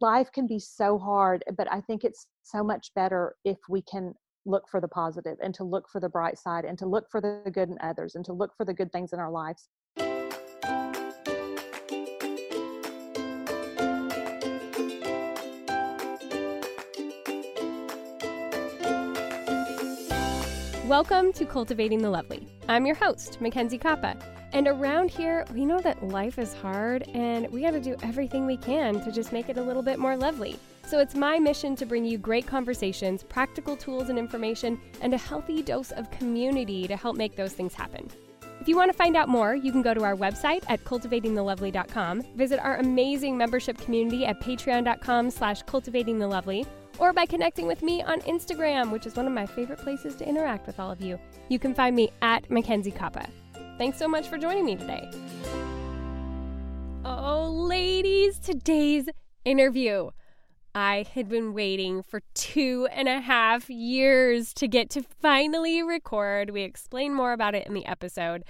life can be so hard, but I think it's so much better if we can look for the positive and to look for the bright side and to look for the good in others and to look for the good things in our lives. Welcome to Cultivating the Lovely. I'm your host, Mackenzie Koppa. And around here, we know that life is hard and we got to do everything we can to just make it a little bit more lovely. So it's my mission to bring you great conversations, practical tools and information, and a healthy dose of community to help make those things happen. If you want to find out more, you can go to our website at cultivatingthelovely.com, visit our amazing membership community at patreon.com slash cultivatingthelovely, or by connecting with me on Instagram, which is one of my favorite places to interact with all of you. You can find me at Mackenzie Koppa. Thanks so much for joining me today. Oh, ladies, today's interview. I had been waiting for two and a half years to get to finally record. We explain more about it in the episode,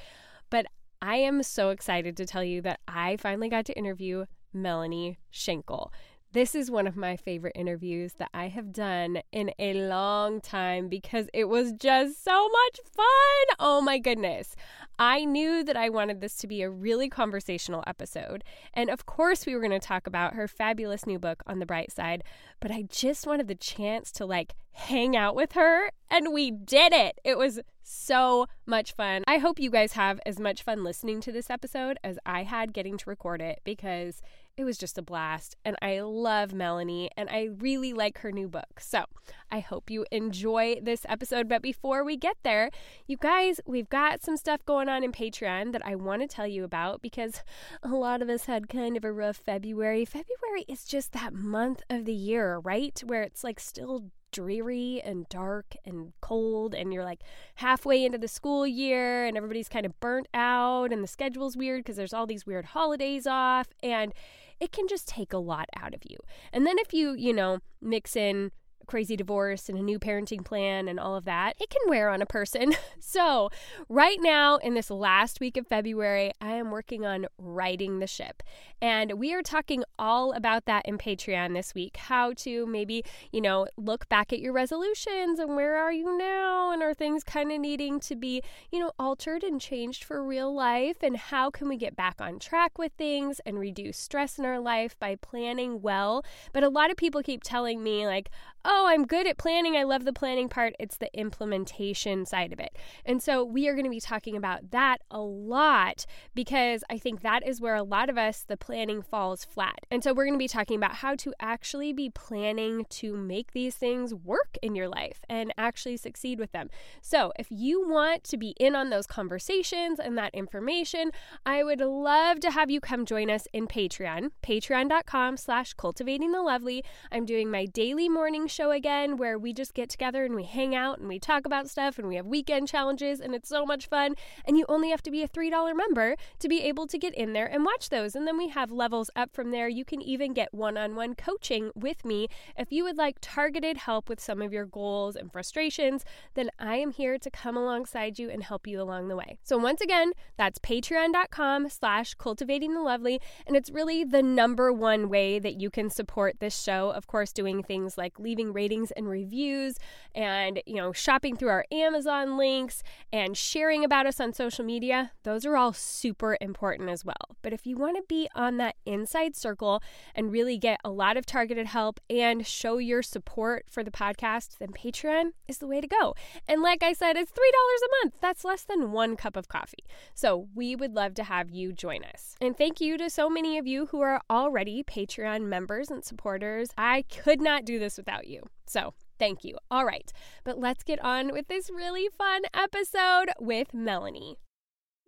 but I am so excited to tell you that I finally got to interview Melanie Shankle. This is one of my favorite interviews that I have done in a long time because it was just so much fun. Oh my goodness. I knew that I wanted this to be a really conversational episode. And of course, we were going to talk about her fabulous new book, On the Bright Side, but I just wanted the chance to like hang out with her, and we did it. It was so much fun. I hope you guys have as much fun listening to this episode as I had getting to record it because it was just a blast. And I love Melanie and I really like her new book. So I hope you enjoy this episode. But before we get there, you guys, we've got some stuff going on in Patreon that I want to tell you about because a lot of us had kind of a rough February. February is just that month of the year, right? Where it's like still dreary and dark and cold and you're like halfway into the school year and everybody's kind of burnt out and the schedule's weird because there's all these weird holidays off and it can just take a lot out of you. And then if you, you know, mix in crazy divorce and a new parenting plan and all of that, it can wear on a person. so, right now, in this last week of February, I am working on righting the ship. And we are talking all about that in Patreon this week. How to maybe, you know, look back at your resolutions and where are you now? And are things kind of needing to be, you know, altered and changed for real life? And how can we get back on track with things and reduce stress in our life by planning well? But a lot of people keep telling me, like, oh, Oh, I'm good at planning. I love the planning part. It's the implementation side of it. And so we are going to be talking about that a lot because I think that is where a lot of us, the planning falls flat. And so we're going to be talking about how to actually be planning to make these things work in your life and actually succeed with them. So if you want to be in on those conversations and that information, I would love to have you come join us in Patreon, patreon.com slash cultivating the lovely. I'm doing my daily morning show again where we just get together and we hang out and we talk about stuff and we have weekend challenges and it's so much fun. And you only have to be a $3 member to be able to get in there and watch those. And then we have levels up from there. You can even get one on one coaching with me. If you would like targeted help with some of your goals and frustrations, then I am here to come alongside you and help you along the way. So once again, that's patreon.com slash cultivating the lovely. And it's really the number one way that you can support this show. Of course, doing things like leaving leaving ratings and reviews and, you know, shopping through our Amazon links and sharing about us on social media, those are all super important as well. But if you want to be on that inside circle and really get a lot of targeted help and show your support for the podcast, then Patreon is the way to go. And like I said, it's $3 a month. That's less than one cup of coffee. So we would love to have you join us. And thank you to so many of you who are already Patreon members and supporters. I could not do this without you you. So thank you. All right, but let's get on with this really fun episode with Melanie.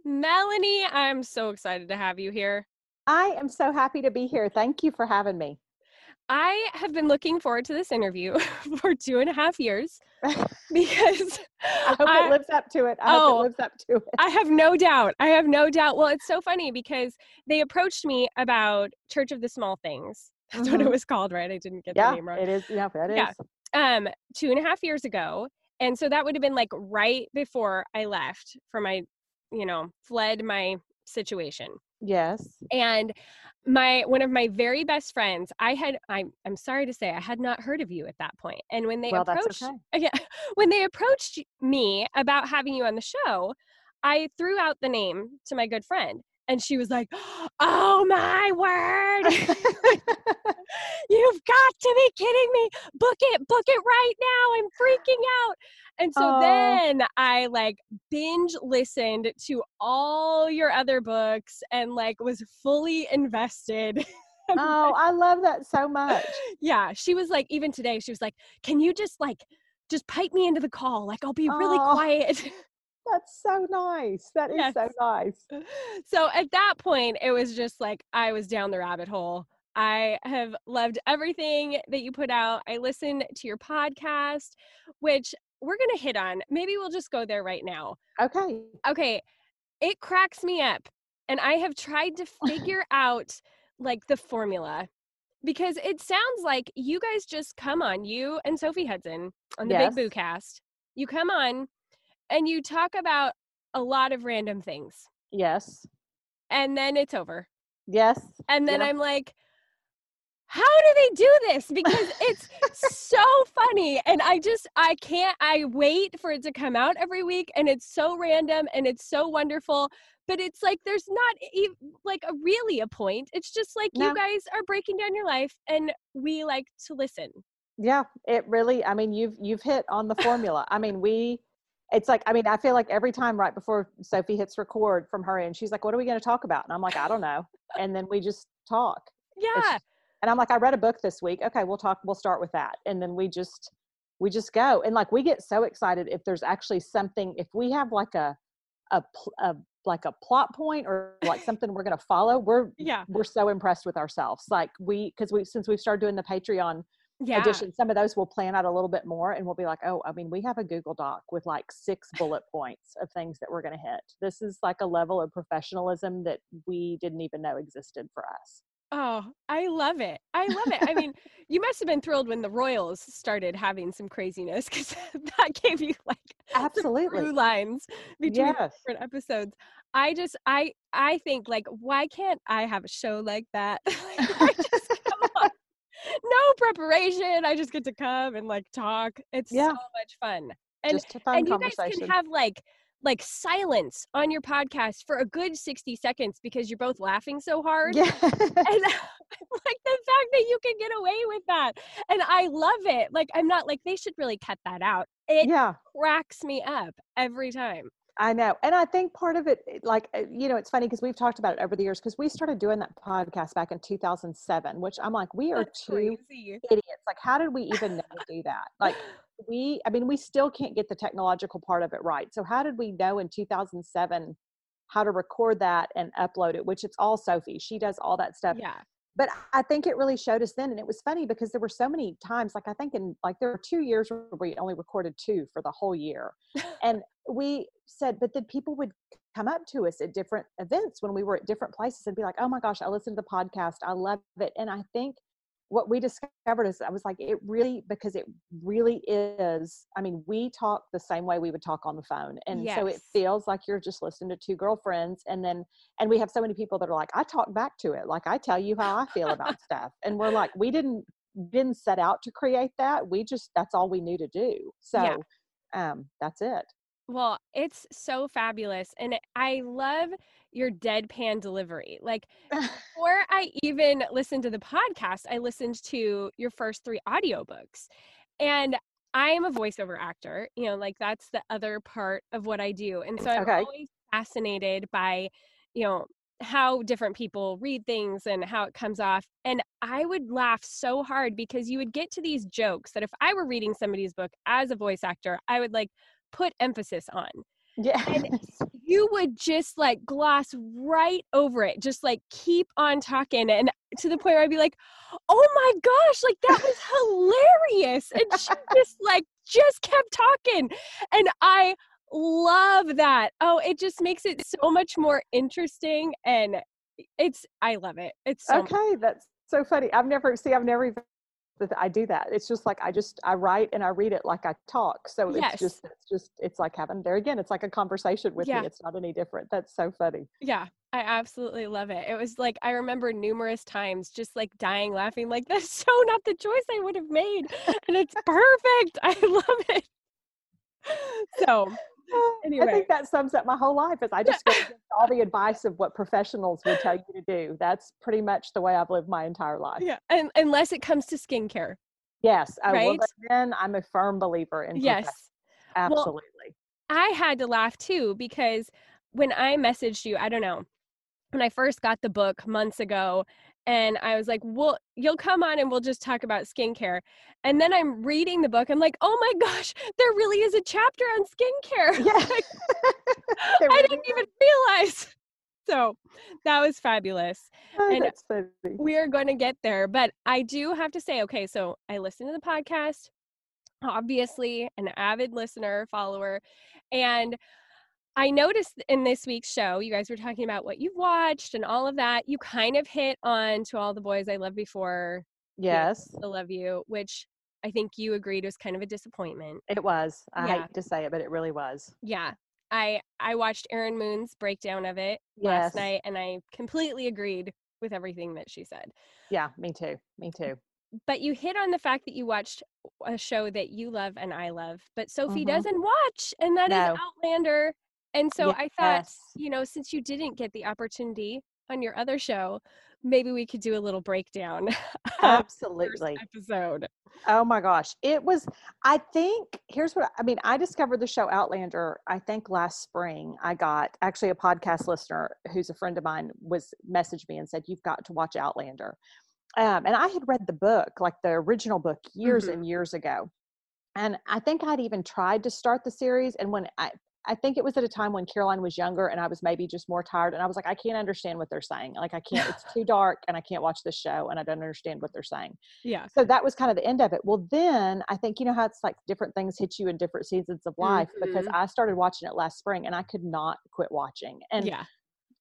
Melanie, I'm so excited to have you here. I am so happy to be here. Thank you for having me. I have been looking forward to this interview for two and a half years because I hope I- it lives up to it. I Oh, hope it oh, lives up to it. I have no doubt. I have no doubt. Well, it's so funny because they approached me about Church of the Small Things. That's what it Mhm. was called, right? I didn't get yeah, the name wrong. it is. Yeah, that is. Yeah. Um, two and a half years ago. And so that would have been like right before I left for my, you know, fled my situation. Yes. and my one of my very best friends i had i'm, I'm sorry to say i had not heard of you at that point. point and when they Well, approached okay. yeah when they approached me about having you on the show i threw out the name to my good friend and she was like oh my word you've got to be kidding me book it book it right now i'm freaking out and so Oh. then i like binge listened to all your other books and like was fully invested oh, I love that so much. yeah she was like even today she was like can you just like just pipe me into the call like i'll be really Oh. quiet That's so nice. That is so nice. so at that point it was just like i was down the rabbit hole i have loved everything that you put out i listen to your podcast which we're going to hit on maybe we'll just go there right now Okay. okay it cracks me up and i have tried to figure out like the formula because it sounds like you guys just come on you and sophie hudson on the Yes. big boo cast you come on and you talk about a lot of random things Yes. and then it's over Yes. and then Yeah. i'm like how do they do this because it's so funny and i just i can't i wait for it to come out every week and it's so random and it's so wonderful but it's like there's not even like a really a point it's just like No. you guys are breaking down your life and we like to listen Yeah, it really I mean you've you've hit on the formula. I mean, we it's like I mean, I feel like every time right before Sophie hits record from her end, she's like, What are we gonna talk about? And I'm like, I don't know. And then we just talk. Yeah just- and I'm like, I read a book this week. Okay, we'll talk, we'll start with that. And then we just we just go. And like we get so excited if there's actually something, if we have like a a, a like a plot point or like something we're gonna follow, we're yeah we're so impressed with ourselves. Like we because we since we've started doing the Patreon yeah. edition some of those we'll plan out a little bit more and we'll be like oh i mean we have a google doc with like six bullet points of things that we're going to hit. This is like a level of professionalism that we didn't even know existed for us. Oh i love it. I love it. I mean you must have been thrilled when the royals started having some craziness because that gave you like absolutely. through lines between yes. different episodes. I just I I think like why can't I have a show like that? Like, where I just come on. No preparation. I just get to come and like talk. It's Yeah. so much fun. And fun and you guys can have like like silence on your podcast for a good 60 seconds because you're both laughing so hard. yeah And like the fact that you can get away with that. And I love it. Like I'm not like they should really cut that out. It yeah cracks me up every time. I know. And I think part of it, it- like, uh, you know, it's funny because we've talked about it over the years because we started doing that podcast back in 2007, which I'm like, we are That's two crazy. idiots. Like, how did we even know to do that? Like, we, I mean, we still can't get the technological part of it right. So, how did we know in 2007 how to record that and upload it? Which it's all Sophie. She does all that stuff. Yeah. But I think it really showed us then. And it was funny because there were so many times, like, I think in like there were two years where we only recorded two for the whole year. and we said, but then people would come up to us at different events when we were at different places and be like, oh my gosh, I listened to the podcast. I love it. And I think what we discovered is I was like, it really, because it really is. I mean, we talk the same way we would talk on the phone. And so it feels like you're just listening to two girlfriends. And then, and we have so many people that are like, I talk back to it. Like I tell you how I feel about stuff. And we're like, we didn't, didn't set out to create that. We just, that's all we knew to do. So Yeah. um, that's it. Well, it's so fabulous. And I love your deadpan delivery. Like, before I even listened to the podcast, I listened to your first three audiobooks. And I am a voiceover actor, you know, like that's the other part of what I do. And so I'm Okay. always fascinated by, you know, how different people read things and how it comes off. And I would laugh so hard because you would get to these jokes that if I were reading somebody's book as a voice actor, I would like put emphasis on. yeah. And you would just like gloss right over it, just like keep on talking. And to the point where I'd be like, oh my gosh, like that was hilarious. And she just like, just kept talking. And I love that. Oh, it just makes it so much more interesting. And it's, I love it. It's so okay. That's so funny. I've never, see, I've never even I do that. It's just like I just I write and I read it like I talk. So it's just it's just it's like having there again. It's like a conversation with Yeah. me. It's not any different. That's so funny. Yeah, I absolutely love it. It was like I remember numerous times just like dying laughing, like that's so not the choice I would have made. And it's perfect. I love it. So I think that sums up my whole life. Is I just all the advice of what professionals would tell you to do. That's pretty much the way I've lived my entire life. yeah, and unless it comes to skincare. Yes. Well, Right? then I'm a firm believer in Yes. Absolutely. I had to laugh too because when I messaged you, I don't know, when I first got the book months ago, and I was like, well, you'll come on and we'll just talk about skincare. And then I'm reading the book. I'm like, oh my gosh, there really is a chapter on skincare. yeah. I didn't even realize. So that was fabulous. Oh, and- that's funny. We are going to get there. But I do have to say, okay, so I listen to the podcast, obviously, an avid listener, follower. And I noticed in this week's show, you guys were talking about what you've watched and all of that. You kind of hit on to all the boys I loved before, Yes. I love you, which I think you agreed was kind of a disappointment. It was. I Yeah. hate to say it, but it really was. Yeah. I I watched Erin Moon's breakdown of it Yes. last night and I completely agreed with everything that she said. Yeah, me too. Me too. But you hit on the fact that you watched a show that you love and I love, but Sophie Mhm. doesn't watch, and that is No. Outlander. And so I thought, you know, since you didn't get the opportunity on your other show, maybe we could do a little breakdown of the first Absolutely. episode. Oh my gosh. It was, I think, here's what I mean. I discovered the show Outlander, I think last spring. I got actually a podcast listener who's a friend of mine was messaged me and said, You've got to watch Outlander. Um, and I had read the book, like the original book, years Mhm. and years ago. And I think I'd even tried to start the series. And when I, I think it was at a time when Caroline was younger and I was maybe just more tired. And I was like, I can't understand what they're saying. Like, I can't, it's too dark and I can't watch this show and I don't understand what they're saying Yeah. so that was kind of the end of it. Well, then I think you know how it's like different things hit you in different seasons of life because Mhm. I started watching it last spring and I could not quit watching. And yeah.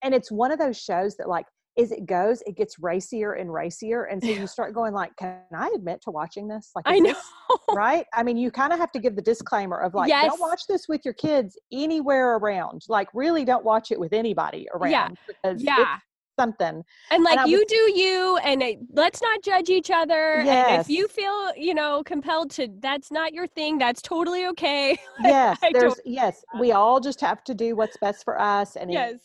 and it's one of those shows that like as it goes, it gets racier and racier, and so you start going like, can I admit to watching this? Like, I know. this right? I mean, you kind of have to give the disclaimer of like, Yes. don't watch this with your kids anywhere around. Like, really, don't watch it with anybody around Yeah. because Yeah. it's something. And like I you was- do you and it, let's not judge each other. And if you feel, you know, compelled to that's not your thing, that's totally okay. Yes, there's yes, we all just have to do what's best for us and it- yes.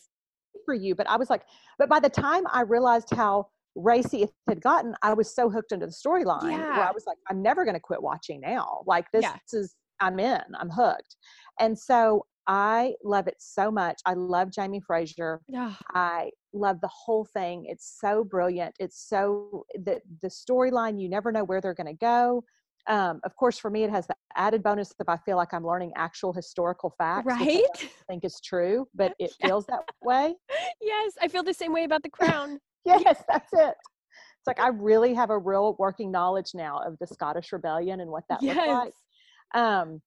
For you. But I was like, but by the time I realized how racy it had gotten, I was so hooked into the storyline yeah. where I was like, I'm never going to quit watching now. Like this Yeah. is, I'm in, I'm hooked. And so I love it so much. I love Jamie Fraser. Ah, I love the whole thing. It's so brilliant. It's so the the storyline. You never know where they're going to go. Um, of course, for me, it has the added bonus that I feel like I'm learning actual historical facts, I right? don't think is true, but it Yeah. feels that way. yes. I feel the same way about the crown. Yes, that's it. It's like I really have a real working knowledge now of the Scottish Rebellion and what that looked like. yes. Um,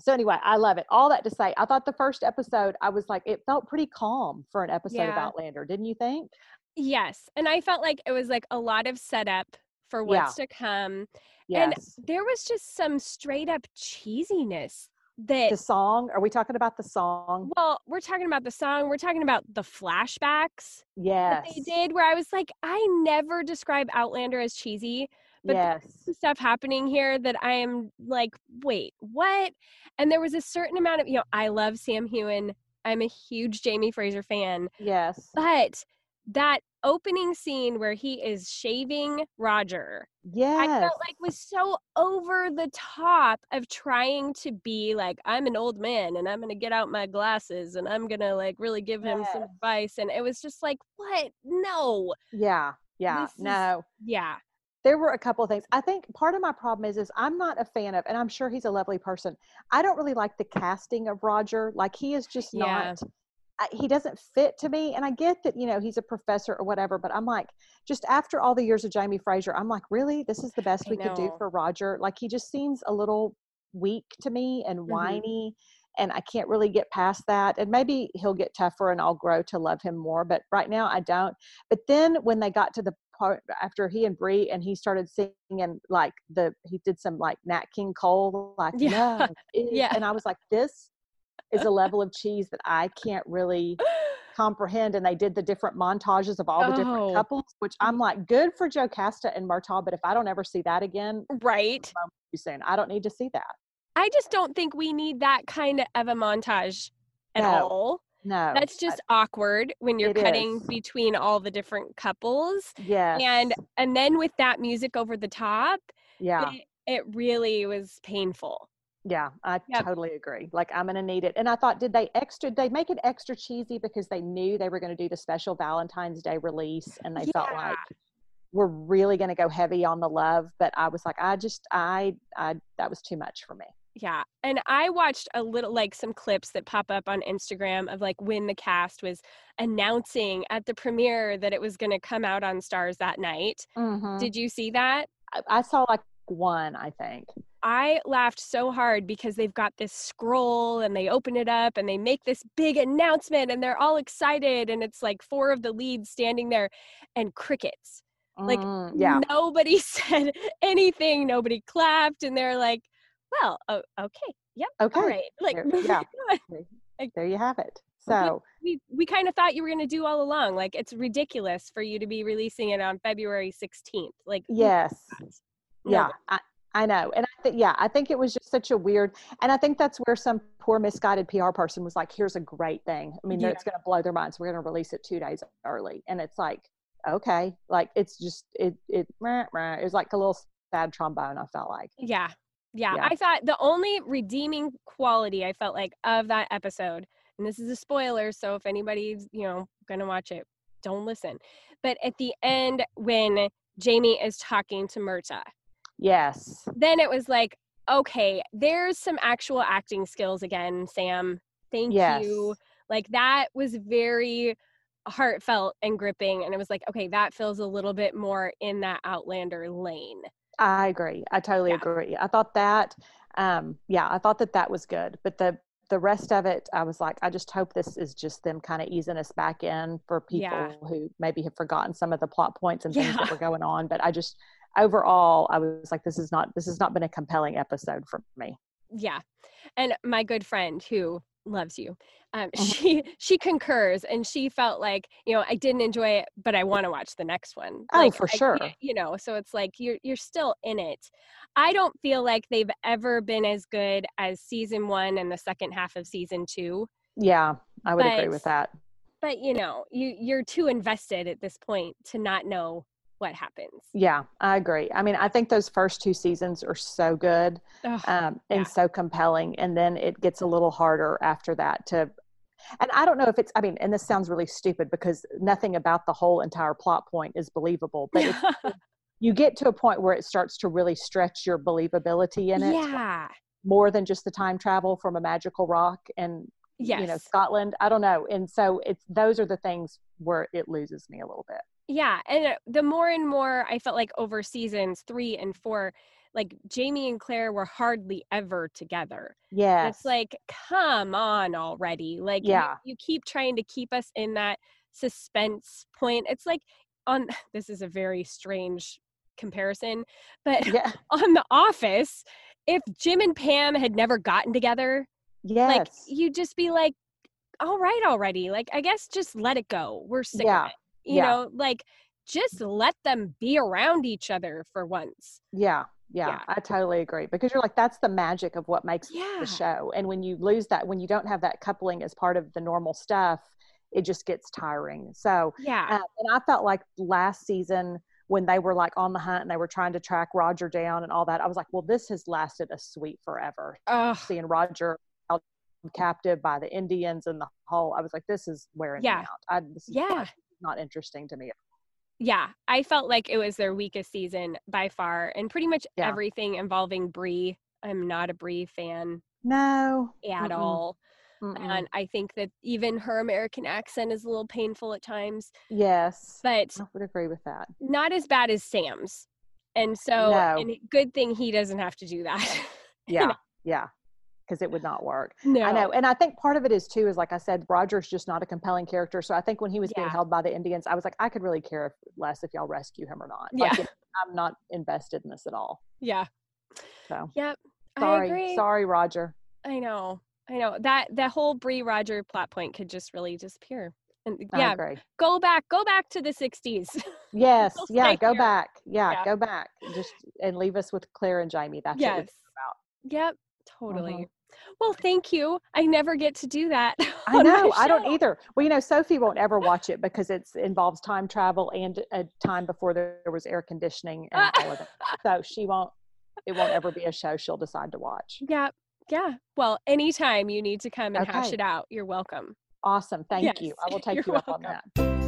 so anyway, I love it. All that to say, I thought the first episode, I was like, it felt pretty calm for an episode of Outlander, didn't you think? Yes. And I felt like it was like a lot of setup for what's to come. And there was just some straight up cheesiness that the song. Are we talking about the song? well, we're talking about the song, we're talking about the flashbacks that Yes. they did where I was like, I never describe Outlander as cheesy. but yes. stuff happening here that I am like, wait, what? And there was a certain amount of, you know, I love Sam Heughan. I'm a huge Jamie Fraser fan, Yes. but that opening scene where he is shaving Roger, Yes. I felt like was so over the top of trying to be like, I'm an old man and I'm to get out my glasses and I'm to like really give him some advice. And it was just like, what? No. yeah. Yeah. This is- no. Yeah. there were a couple of things. I think part of my problem is is I'm not a fan of, and I'm sure he's a lovely person. I don't really like the casting of Roger. Like he is just Yeah. not. He doesn't fit to me. And I get that, you know, he's a professor or whatever, but I'm like, just after all the years of Jamie Fraser, I'm like, really? This is the best we could do for Roger? Like, he just seems a little weak to me and mm-hmm. whiny. Mm-hmm. And I can't really get past that. And maybe he'll get tougher and I'll grow to love him more. But right now, I don't. But then when they got to the part after he and Brie and he started singing like the he did some like Nat King Cole like yeah. yeah. And I was like, this is a level of cheese that I can't really comprehend. And they did the different montages of all the oh. different couples, which I'm mm-hmm. like, good for Jocasta and Murtagh, but if I don't ever see that again, right? Soon, I don't need to see that. I just don't think we need that kind of a montage at no. all. No. That's just I, awkward when you're cutting is. between all the different couples. Yeah. And and then with that music over the top, yeah. It, it really was painful. Yeah, I yep. totally agree. Like I'm gonna need it. And I thought, did they extra they make it extra cheesy because they knew they were gonna do the special Valentine's Day release and they yeah. felt like we're really gonna go heavy on the love. But I was like, I just I I that was too much for me. Yeah. And I watched a little like some clips that pop up on Instagram of like when the cast was announcing at the premiere that it was gonna come out on Starz that night. Mm-hmm. Did you see that? I saw like one, I think. I laughed so hard because they've got this scroll and they open it up and they make this big announcement and they're all excited and it's like four of the leads standing there and crickets. Like mm, yeah. nobody said anything, nobody clapped and they're like, "Well, oh, okay. Yep. Okay. All right." Like there, yeah. like, there you have it. So we, we, we kind of thought you were going to do all along. Like it's ridiculous for you to be releasing it on February 16th. Like yes, yeah, I, I know. And Yeah, I think it was just such a weird, and I think that's where some poor misguided PR person was like, here's a great thing. I mean, yeah. it's going to blow their minds. We're going to release it two days early. And it's like, okay, like it's just, it, it, it was like a little sad trombone, I felt like. Yeah. Yeah. yeah. I thought the only redeeming quality I felt like of that episode, and this is a spoiler. So if anybody's, you know, going to watch it, don't listen. But at the end, when Jamie is talking to Murtagh Yes. Then it was like, okay, there's some actual acting skills again, Sam. Thank yes. you. Like that was very heartfelt and gripping. And it was like, okay, that feels a little bit more in that Outlander lane. I agree. I totally yeah. agree. I thought that, um, yeah, I thought that that was good. But the the rest of it, I was like, I just hope this is just them kind of easing us back in for people yeah. who maybe have forgotten some of the plot points and things yeah. that were going on. But I just, overall, I was like, this is not, this has not been a compelling episode for me. Yeah. And my good friend who loves you um, mm-hmm. she she concurs and she felt like you know i didn't enjoy it but i want to watch the next one oh like, for sure you know so it's like you're you're still in it i don't feel like they've ever been as good as season one and the second half of season two yeah i would but, agree with that but you know you you're too invested at this point to not know what happens. Yeah, I agree. I mean, I think those first two seasons are so good um, and yeah. so compelling. And then it gets a little harder after that to, and I don't know if it's, I mean, and this sounds really stupid because nothing about the whole entire plot point is believable, but you get to a point where it starts to really stretch your believability in it. Yeah. More than just the time travel from a magical rock and yes. you know Scotland. I don't know. And so it's those are the things where it loses me a little bit yeah and uh, the more and more i felt like over seasons three and four like jamie and claire were hardly ever together yeah it's like come on already like yeah you, you keep trying to keep us in that suspense point it's like on this is a very strange comparison but yeah. on the office if jim and pam had never gotten together yes. like you'd just be like all right already like i guess just let it go we're sick yeah. of it you yeah. know like just let them be around each other for once yeah, yeah yeah, I totally agree because you're like that's the magic of what makes yeah. the show. And when you lose that, when you don't have that coupling as part of the normal stuff, it just gets tiring. So yeah, uh, and I felt like last season when they were like on the hunt and they were trying to track Roger down and all that, I was like, well, this has lasted a sweet forever. Ugh. Seeing Roger captive by the Indians and the whole, I was like, this is wearing yeah. me out. I, yeah not interesting to me. Yeah, I felt like it was their weakest season by far, and pretty much yeah. everything involving Brie. I'm not a Brie fan. No, at Mm-mm. all. Mm-mm. And I think that even her American accent is a little painful at times, yes, but I would agree with that. not as bad as Sam's. And so, No. and good thing he doesn't have to do that. Yeah, yeah, because it would not work. no. I know, and I think part of it is too is like I said, Roger's just not a compelling character. So I think when he was being held by the Indians, I was like, I could really care less if y'all rescue him or not. Yeah. Like, you I'm not invested in this at all. Yeah. So Yep. Sorry, sorry, Roger. I know. I know. That that whole Brie Roger plot point could just really disappear. And yeah, go back, go back to the 60s. Yes, yeah, go here. back. Yeah, Yeah. go back. Just and leave us with Claire and Jamie. That's what yes. it's about. Yep, totally. Mm-hmm. Well, thank you. I never get to do that. I know. I don't either. Well, you know, Sophie won't ever watch it because it involves time travel and a time before there was air conditioning and all of that. So she won't. It won't ever be a show she'll decide to watch. Yeah. Yeah. Well, anytime you need to come and hash it out, you're welcome. Awesome. Thank you. I will take you're you up on that.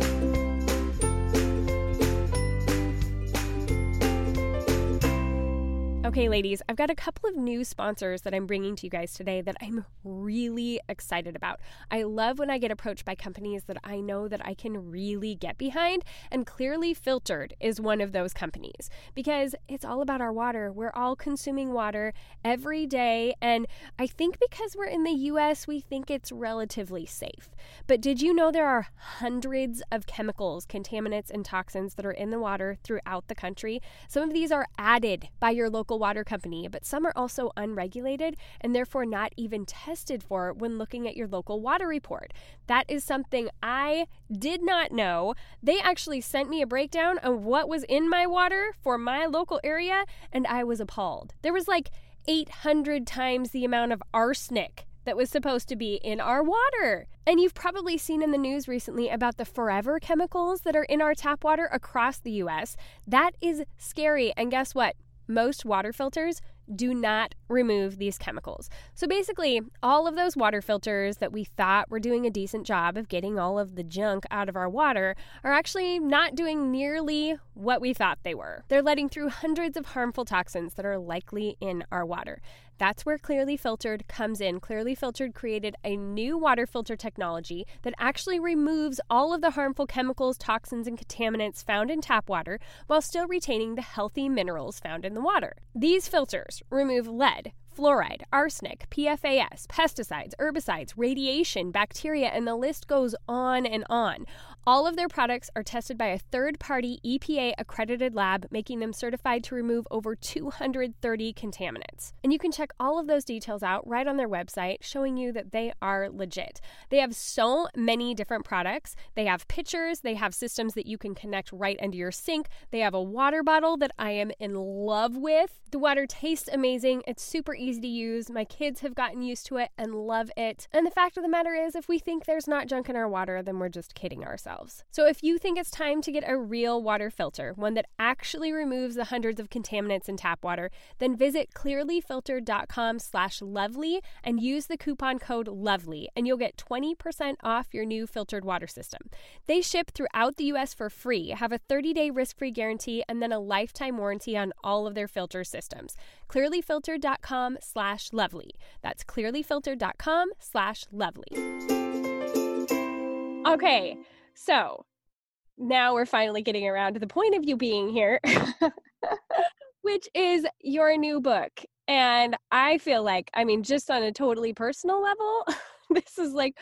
Okay, ladies, I've got a couple of new sponsors that I'm bringing to you guys today that I'm really excited about. I love when I get approached by companies that I know that I can really get behind, and Clearly Filtered is one of those companies because it's all about our water. We're all consuming water every day, and I think because we're in the US, we think it's relatively safe. But did you know there are hundreds of chemicals, contaminants, and toxins that are in the water throughout the country? Some of these are added by your local water company, but some are also unregulated and therefore not even tested for when looking at your local water report. That is something I did not know. They actually sent me a breakdown of what was in my water for my local area, and I was appalled. There was like 800 times the amount of arsenic that was supposed to be in our water. And you've probably seen in the news recently about the forever chemicals that are in our tap water across the US. That is scary. And guess what? Most water filters do not remove these chemicals. So basically, all of those water filters that we thought were doing a decent job of getting all of the junk out of our water are actually not doing nearly what we thought they were. They're letting through hundreds of harmful toxins that are likely in our water. That's where Clearly Filtered comes in. Clearly Filtered created a new water filter technology that actually removes all of the harmful chemicals, toxins, and contaminants found in tap water while still retaining the healthy minerals found in the water. These filters remove lead, fluoride, arsenic, PFAS, pesticides, herbicides, radiation, bacteria, and the list goes on and on. All of their products are tested by a third party EPA accredited lab, making them certified to remove over 230 contaminants. And you can check all of those details out right on their website, showing you that they are legit. They have so many different products. They have pictures, they have systems that you can connect right under your sink. They have a water bottle that I am in love with. The water tastes amazing, it's super easy to use. My kids have gotten used to it and love it. And the fact of the matter is, if we think there's not junk in our water, then we're just kidding ourselves. So if you think it's time to get a real water filter, one that actually removes the hundreds of contaminants in tap water, then visit clearlyfiltered.com slash lovely and use the coupon code lovely and you'll get 20% off your new filtered water system. They ship throughout the US for free, have a 30-day risk-free guarantee, and then a lifetime warranty on all of their filter systems. clearlyfiltered.com slash lovely. That's clearlyfiltered.com slash lovely. Okay, so now we're finally getting around to the point of you being here, which is your new book. And I feel like, I mean, just on a totally personal level, this is like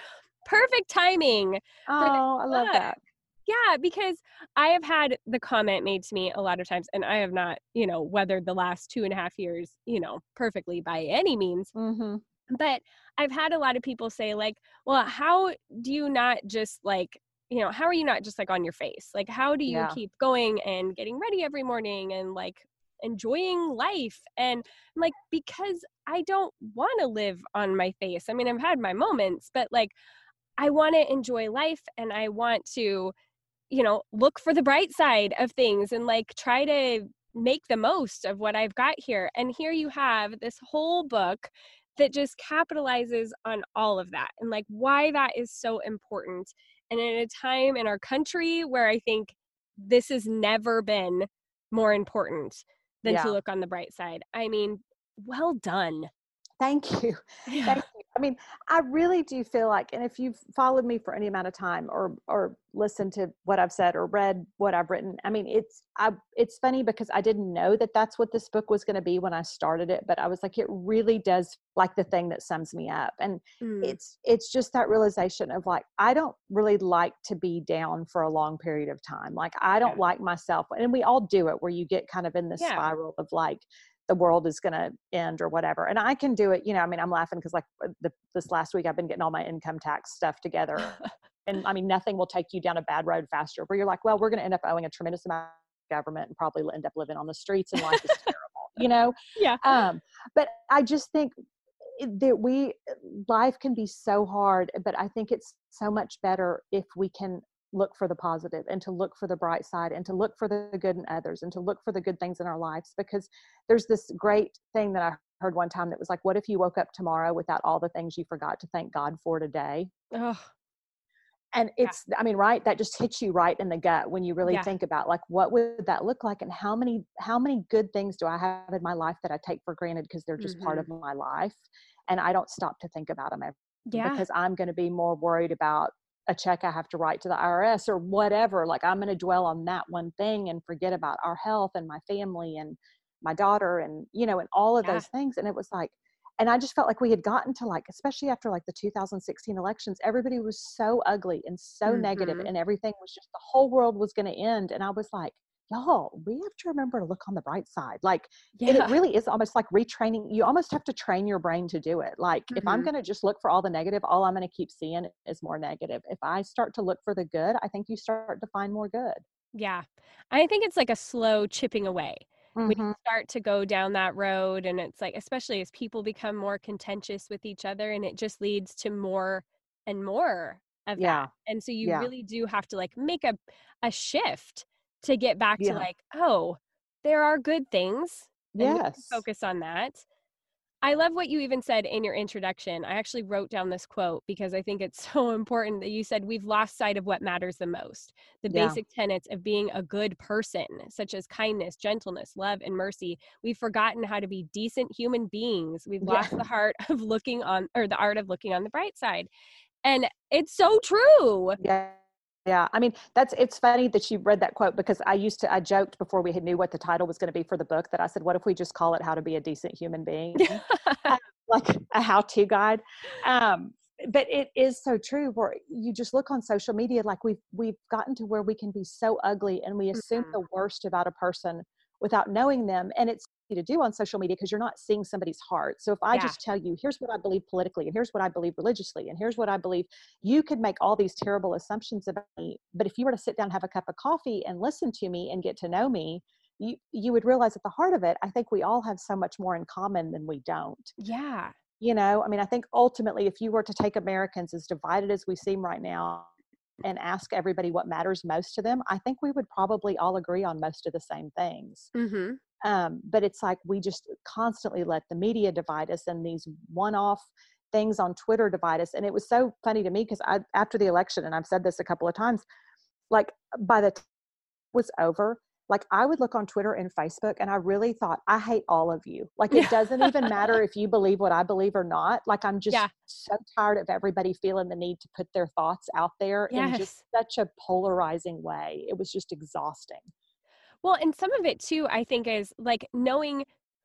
perfect timing. Oh, I love that. Yeah, because I have had the comment made to me a lot of times, and I have not, you know, weathered the last two and a half years, you know, perfectly by any means Mm-hmm. but I've had a lot of people say like, well, how do you not just like, you know, how are you not just like on your face? Like how do you Yeah. keep going and getting ready every morning and like enjoying life? And I'm like because I don't want to live on my face. I mean, I've had my moments, but like I want to enjoy life and I want to you know, look for the bright side of things and like try to make the most of what I've got here. And here you have this whole book that just capitalizes on all of that and like why that is so important. And in a time in our country where I think this has never been more important than Yeah. to look on the bright side. I mean, well done. Thank you. Yeah. Thank mean, I really do feel like, and if you've followed me for any amount of time or or listened to what I've said or read what I've written, I mean, it's I it's funny because I didn't know that that's what this book was going to be when I started it, but I was like, it really does like the thing that sums me up, and mm. it's it's just that realization of like I don't really like to be down for a long period of time. Like I don't yeah. like myself, and we all do it where you get kind of in this yeah. spiral of like the world is going to end or whatever. And I can do it, you know, I mean, I'm laughing because like uh, the, this last week I've been getting all my income tax stuff together. and I mean, nothing will take you down a bad road faster where you're like, well, we're going to end up owing a tremendous amount of government and probably end up living on the streets and life is terrible, you know? Yeah. Um, but I just think that we, life can be so hard, but I think it's so much better if we can look for the positive and to look for the bright side and to look for the good in others and to look for the good things in our lives because there's this great thing that I heard one time that was like what if you woke up tomorrow without all the things you forgot to thank God for today oh. and it's yeah. i mean right that just hits you right in the gut when you really yeah. think about like what would that look like and how many how many good things do i have in my life that i take for granted because they're just mm-hmm. part of mm-hmm. my life and i don't stop to think about them yeah. because i'm going to be more worried about a check I have to write to the IRS or whatever. Like I'm going to dwell on that one thing and forget about our health and my family and my daughter and, you know, and all of yeah. those things. And it was like, and I just felt like we had gotten to like, especially after like the 2016 elections, everybody was so ugly and so mm-hmm. negative and everything was just the whole world was going to end. And I was like, y'all, we have to remember to look on the bright side. Like, yeah. it really is almost like retraining. You almost have to train your brain to do it. Like, mm-hmm. if I'm mm-hmm. going to just look for all the negative, all I'm going to keep seeing is more negative. If I start to look for the good, I think you start to find more good. Yeah. I think it's like a slow chipping away. Mm-hmm. When you mm-hmm. start to go down that road, and it's like, especially as people become more contentious with each other, and it just leads to more and more of yeah. that. And so you yeah. really do have to like make a a shift to get back yeah. to like, oh, there are good things. Yes. Focus on that. I love what you even said in your introduction. I actually wrote down this quote because I think it's so important that you said we've lost sight of what matters the most. The yeah. basic tenets of being a good person, such as kindness, gentleness, love, and mercy. We've forgotten how to be decent human beings. We've lost yeah. the heart of looking on or the art of looking on the bright side. And it's so true. Yeah. Yeah, I mean that's it's funny that you read that quote because I used to I joked before we knew what the title was going to be for the book that I said, "What if we just call it How to Be a Decent Human Being?" like a how-to guide. Um, but it is so true. Where you just look on social media, like we've we've gotten to where we can be so ugly and we assume mm-hmm. the worst about a person without knowing them, and it's to do on social media because you're not seeing somebody's heart. So if I yeah. just tell you, here's what I believe politically, and here's what I believe religiously, and here's what I believe, you could make all these terrible assumptions about me. But if you were to sit down, have a cup of coffee, and listen to me and get to know me, you you would realize at the heart of it, I think we all have so much more in common than we don't. Yeah. You know, I mean, I think ultimately, if you were to take Americans as divided as we seem right now, and ask everybody what matters most to them, I think we would probably all agree on most of the same things. Mm-hmm. Um, but it's like we just constantly let the media divide us and these one off things on Twitter divide us. And it was so funny to me because I, after the election, and I've said this a couple of times, like by the time it was over, like I would look on Twitter and Facebook and I really thought, I hate all of you. Like it doesn't even matter if you believe what I believe or not. Like I'm just yeah. so tired of everybody feeling the need to put their thoughts out there yes. in just such a polarizing way. It was just exhausting. Well, and some of it too, I think, is like knowing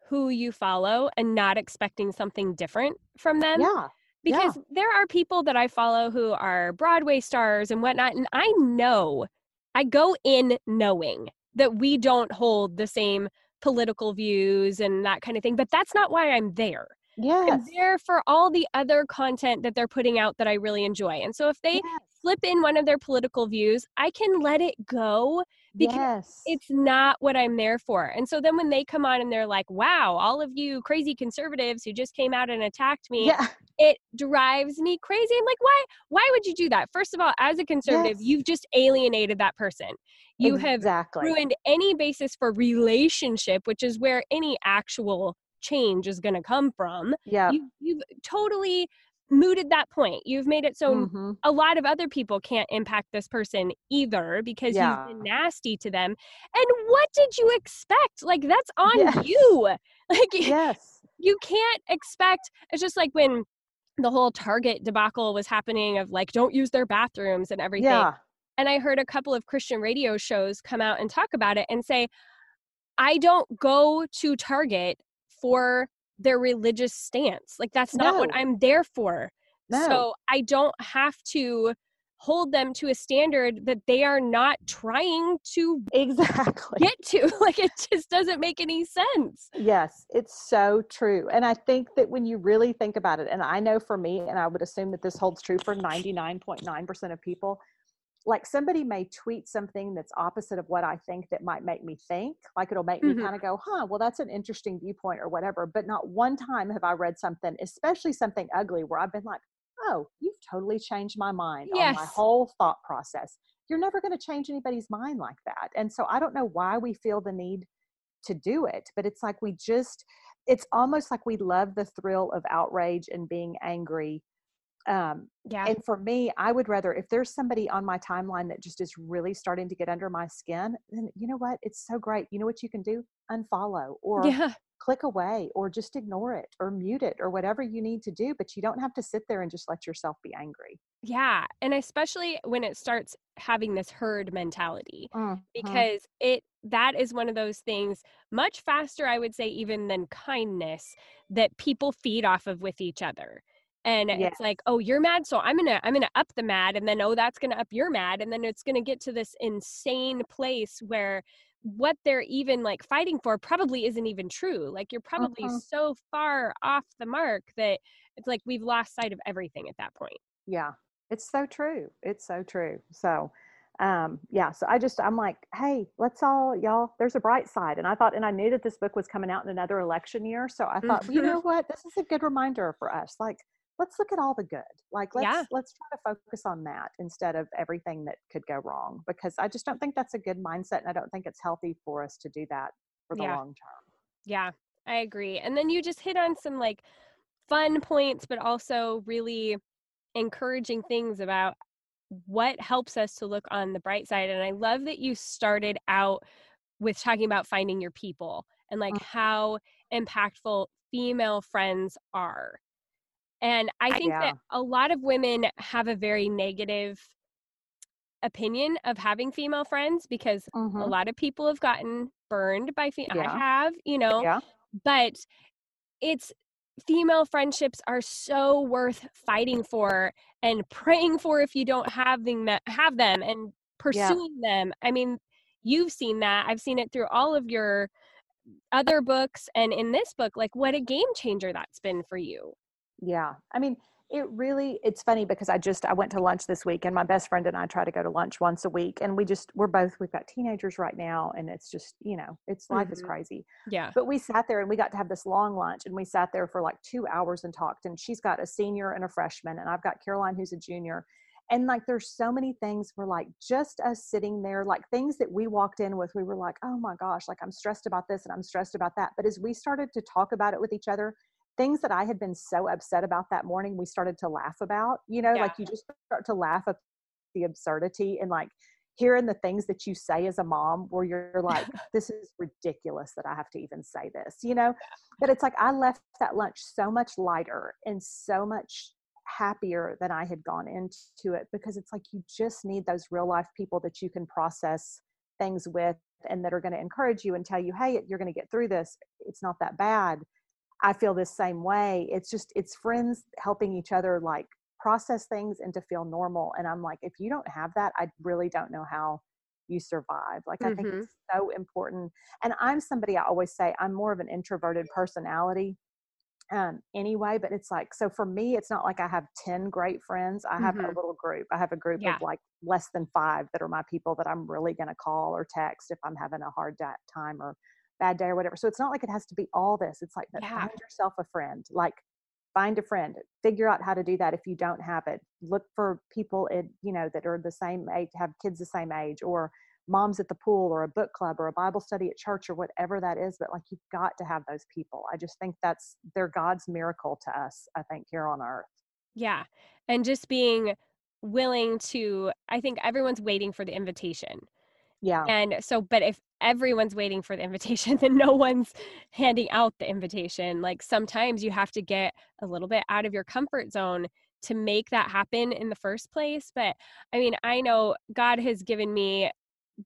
who you follow and not expecting something different from them. Yeah. Because yeah. there are people that I follow who are Broadway stars and whatnot. And I know, I go in knowing that we don't hold the same political views and that kind of thing. But that's not why I'm there. Yes. I'm there for all the other content that they're putting out that I really enjoy. And so if they yes. slip in one of their political views, I can let it go because yes. it's not what I'm there for. And so then when they come on and they're like, wow, all of you crazy conservatives who just came out and attacked me, yeah. it drives me crazy. I'm like, why why would you do that? First of all, as a conservative, yes. you've just alienated that person. You exactly. have ruined any basis for relationship, which is where any actual change is going to come from. Yeah. You, you've totally mooted that point. You've made it so mm-hmm. a lot of other people can't impact this person either because yeah. you've been nasty to them. And what did you expect? Like that's on yes. you. Like yes. you can't expect it's just like when the whole Target debacle was happening of like, don't use their bathrooms and everything. Yeah. And I heard a couple of Christian radio shows come out and talk about it and say, I don't go to Target for their religious stance. Like, that's not No. what I'm there for. No. So I don't have to hold them to a standard that they are not trying to exactly. get to. Like, it just doesn't make any sense. Yes, it's so true. And I think that when you really think about it, and I know for me, and I would assume that this holds true for 99.9% of people, like somebody may tweet something that's opposite of what I think that might make me think. Like it'll make Mhm. me kind of go, huh, well, that's an interesting viewpoint or whatever. But not one time have I read something, especially something ugly, where I've been like, oh, you've totally changed my mind on my whole thought process. You're never going to change anybody's mind like that. And so I don't know why we feel the need to do it, but it's like we just, it's almost like we love the thrill of outrage and being angry. Um, Yeah. and for me, I would rather, if there's somebody on my timeline that just is really starting to get under my skin, then you know what? It's so great. You know what you can do? Unfollow or yeah. click away or just ignore it or mute it or whatever you need to do. But you don't have to sit there and just let yourself be angry. Yeah. And especially when it starts having this herd mentality. Mhm. because it that is one of those things much faster i would say even than kindness that people feed off of with each other and it's like oh you're mad so i'm gonna i'm gonna up the mad and then oh that's gonna up your mad and then it's gonna get to this insane place where what they're even like fighting for probably isn't even true like you're probably Mhm. so far off the mark that it's like we've lost sight of everything at that point Yeah, it's so true. It's so true. So, um, yeah, so I just, I'm like, hey, let's all, y'all, there's a bright side. And I thought, and I knew that this book was coming out in another election year. So I thought, well, you know what? This is a good reminder for us. Like, let's look at all the good. Like, let's, Yeah. let's try to focus on that instead of everything that could go wrong, because I just don't think that's a good mindset. And I don't think it's healthy for us to do that for the Yeah. long term. Yeah, I agree. And then you just hit on some like fun points, but also really encouraging things about what helps us to look on the bright side. And I love that you started out with talking about finding your people and like Mhm. how impactful female friends are. And I think Yeah. that a lot of women have a very negative opinion of having female friends because a Mhm. lot of people have gotten burned by fe- I have, you know, Yeah. but it's female friendships are so worth fighting for and praying for if you don't have them have them and pursuing them. I mean, you've seen that. I've seen it through all of your other books and in this book like what a game changer that's been for you. Yeah. I mean, it really it's funny because I just I went to lunch this week and my best friend and I try to go to lunch once a week and we just we're both we've got teenagers right now and it's just, you know, it's life is Mhm. crazy. Yeah. But we sat there and we got to have this long lunch and we sat there for like 2 hours and talked and she's got a senior and a freshman and I've got Caroline who's a junior. And like there's so many things we're like just us sitting there like things that we walked in with we were like, "Oh my gosh, like I'm stressed about this and I'm stressed about that." But as we started to talk about it with each other, things that I had been so upset about that morning, we started to laugh about. You know, Yeah. like you just start to laugh at the absurdity and like hearing the things that you say as a mom where you're like, this is ridiculous that I have to even say this, you know? But it's like I left that lunch so much lighter and so much happier than I had gone into it because it's like you just need those real life people that you can process things with and that are going to encourage you and tell you, hey, you're going to get through this. It's not that bad. I feel this same way. It's just, it's friends helping each other like process things and to feel normal. And I'm like, if you don't have that, I really don't know how you survive. Like, I think it's so important. And I'm somebody I always say I'm more of an introverted personality um anyway but it's like so for me it's not like i have 10 great friends i have a Mhm. little group i have a group Yeah. of like less than five that are my people that i'm really going to call or text if i'm having a hard time or bad day or whatever so it's not like it has to be all this it's like Yeah. find yourself a friend like find a friend figure out how to do that if you don't have it look for people in you know that are the same age have kids the same age or moms at the pool or a book club or a bible study at church or whatever that is but like you've got to have those people i just think that's they're god's miracle to us i think here on earth Yeah. And just being willing to, I think everyone's waiting for the invitation. Yeah. And so, but if everyone's waiting for the invitation, then no one's handing out the invitation. Like sometimes you have to get a little bit out of your comfort zone to make that happen in the first place. But I mean, I know God has given me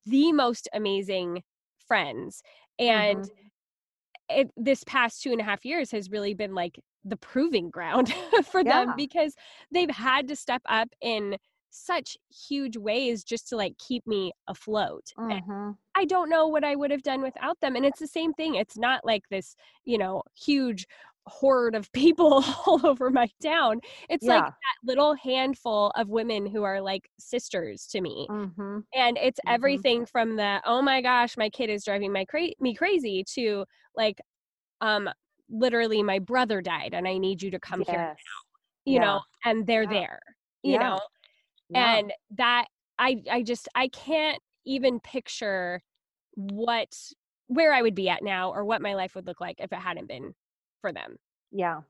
the most amazing friends. And mm-hmm. it, this past two and a half years has really been like the proving ground for yeah. them because they've had to step up in such huge ways just to like keep me afloat. Mm-hmm. I don't know what I would have done without them. And it's the same thing. It's not like this, you know, huge horde of people all over my town. It's yeah. like that little handful of women who are like sisters to me. Mm-hmm. And it's mm-hmm. everything from the, oh my gosh, my kid is driving my cra- me crazy to like, um, literally my brother died and I need you to come yes. here now, you yeah. know, and they're yeah. there, you know, and that I, I just, I can't even picture what, where I would be at now or what my life would look like if it hadn't been for them. Yeah.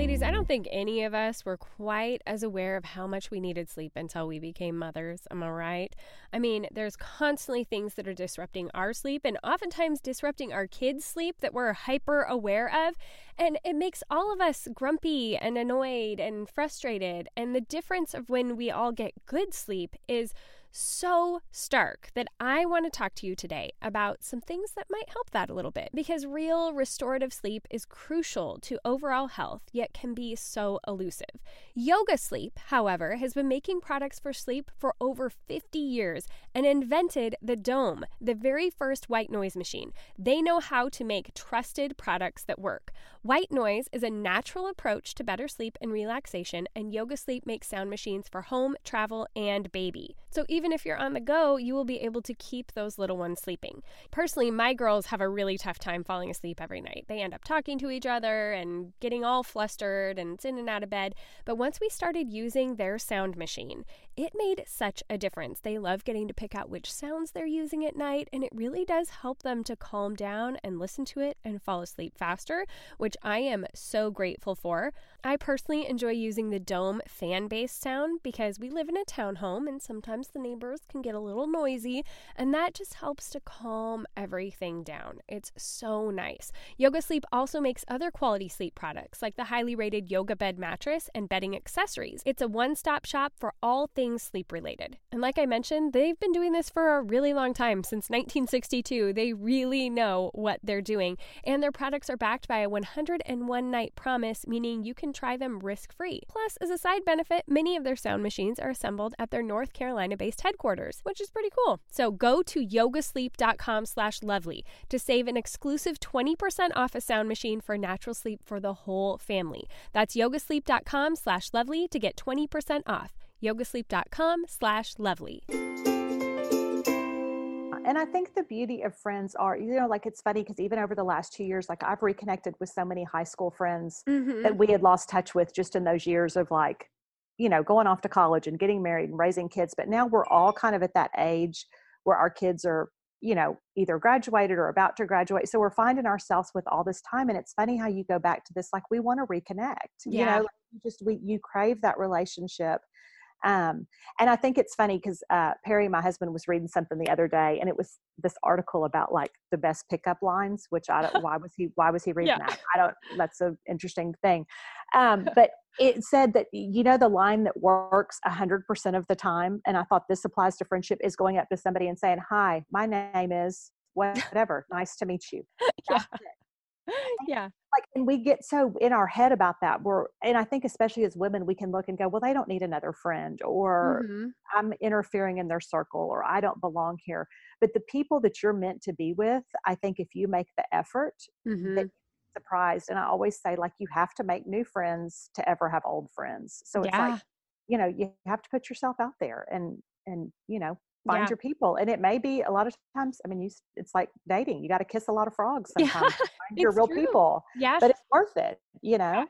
Ladies, I don't think any of us were quite as aware of how much we needed sleep until we became mothers. Am I right? I mean, there's constantly things that are disrupting our sleep and oftentimes disrupting our kids' sleep that we're hyper aware of. And it makes all of us grumpy and annoyed and frustrated. And the difference of when we all get good sleep is so stark that I want to talk to you today about some things that might help that a little bit because real restorative sleep is crucial to overall health, yet can be so elusive. Yoga Sleep, however, has been making products for sleep for over 50 years and invented the Dome, the very first white noise machine. They know how to make trusted products that work. White noise is a natural approach to better sleep and relaxation, and Yoga Sleep makes sound machines for home, travel, and baby. So even if you're on the go, you will be able to keep those little ones sleeping. Personally, my girls have a really tough time falling asleep every night. They end up talking to each other and getting all flustered and it's in and out of bed. But once we started using their sound machine, it made such a difference. They love getting to pick out which sounds they're using at night, and it really does help them to calm down and listen to it and fall asleep faster, which I am so grateful for. I personally enjoy using the Dome fan based sound because we live in a townhome and sometimes the neighbors can get a little noisy, and that just helps to calm everything down. It's so nice. Yoga Sleep also makes other quality sleep products like the highly rated Yoga Bed mattress and bedding accessories. It's a one stop shop for all things sleep related. And like I mentioned, they've been doing this for a really long time, since 1962. They really know what they're doing. And their products are backed by a 101 night promise, meaning you can try them risk free. Plus, as a side benefit, many of their sound machines are assembled at their North Carolina based headquarters, which is pretty cool. So go to yogasleep.com slash lovely to save an exclusive 20% off a sound machine for natural sleep for the whole family. That's yogasleep.com slash lovely to get 20% off yogasleep.com slash lovely. And I think the beauty of friends are, you know, like it's funny because even over the last two years, like I've reconnected with so many high school friends mm-hmm. that we had lost touch with just in those years of like, you know, going off to college and getting married and raising kids. But now we're all kind of at that age where our kids are, you know, either graduated or about to graduate. So we're finding ourselves with all this time. And it's funny how you go back to this, like we want to reconnect, yeah. you know, like just we, you crave that relationship um, and I think it's funny because uh, Perry, my husband, was reading something the other day, and it was this article about like the best pickup lines. Which I don't. why was he? Why was he reading yeah. that? I don't. That's an interesting thing. Um, but it said that you know the line that works a hundred percent of the time, and I thought this applies to friendship is going up to somebody and saying, "Hi, my name is whatever. nice to meet you." That's yeah. It yeah like and we get so in our head about that we're and i think especially as women we can look and go well they don't need another friend or mm-hmm. i'm interfering in their circle or i don't belong here but the people that you're meant to be with i think if you make the effort mm-hmm. surprised and i always say like you have to make new friends to ever have old friends so it's yeah. like you know you have to put yourself out there and and you know find yeah. your people and it may be a lot of times i mean you it's like dating you got to kiss a lot of frogs sometimes yeah, find your real true. people yeah but it's worth it you know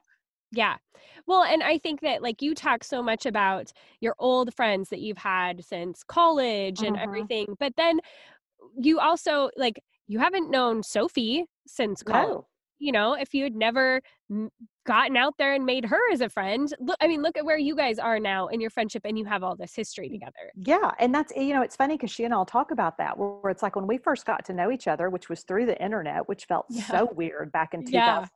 yeah. Well, and I think that like you talk so much about your old friends that you've had since college and mm-hmm. everything, but then you also like you haven't known Sophie since college. No you know, if you had never gotten out there and made her as a friend, look, I mean, look at where you guys are now in your friendship and you have all this history together. Yeah. And that's, eh, you know, it's funny because she and I'll talk about that where it's like when we first got to know each other, which was through the internet, which felt yeah. so weird back in 2006,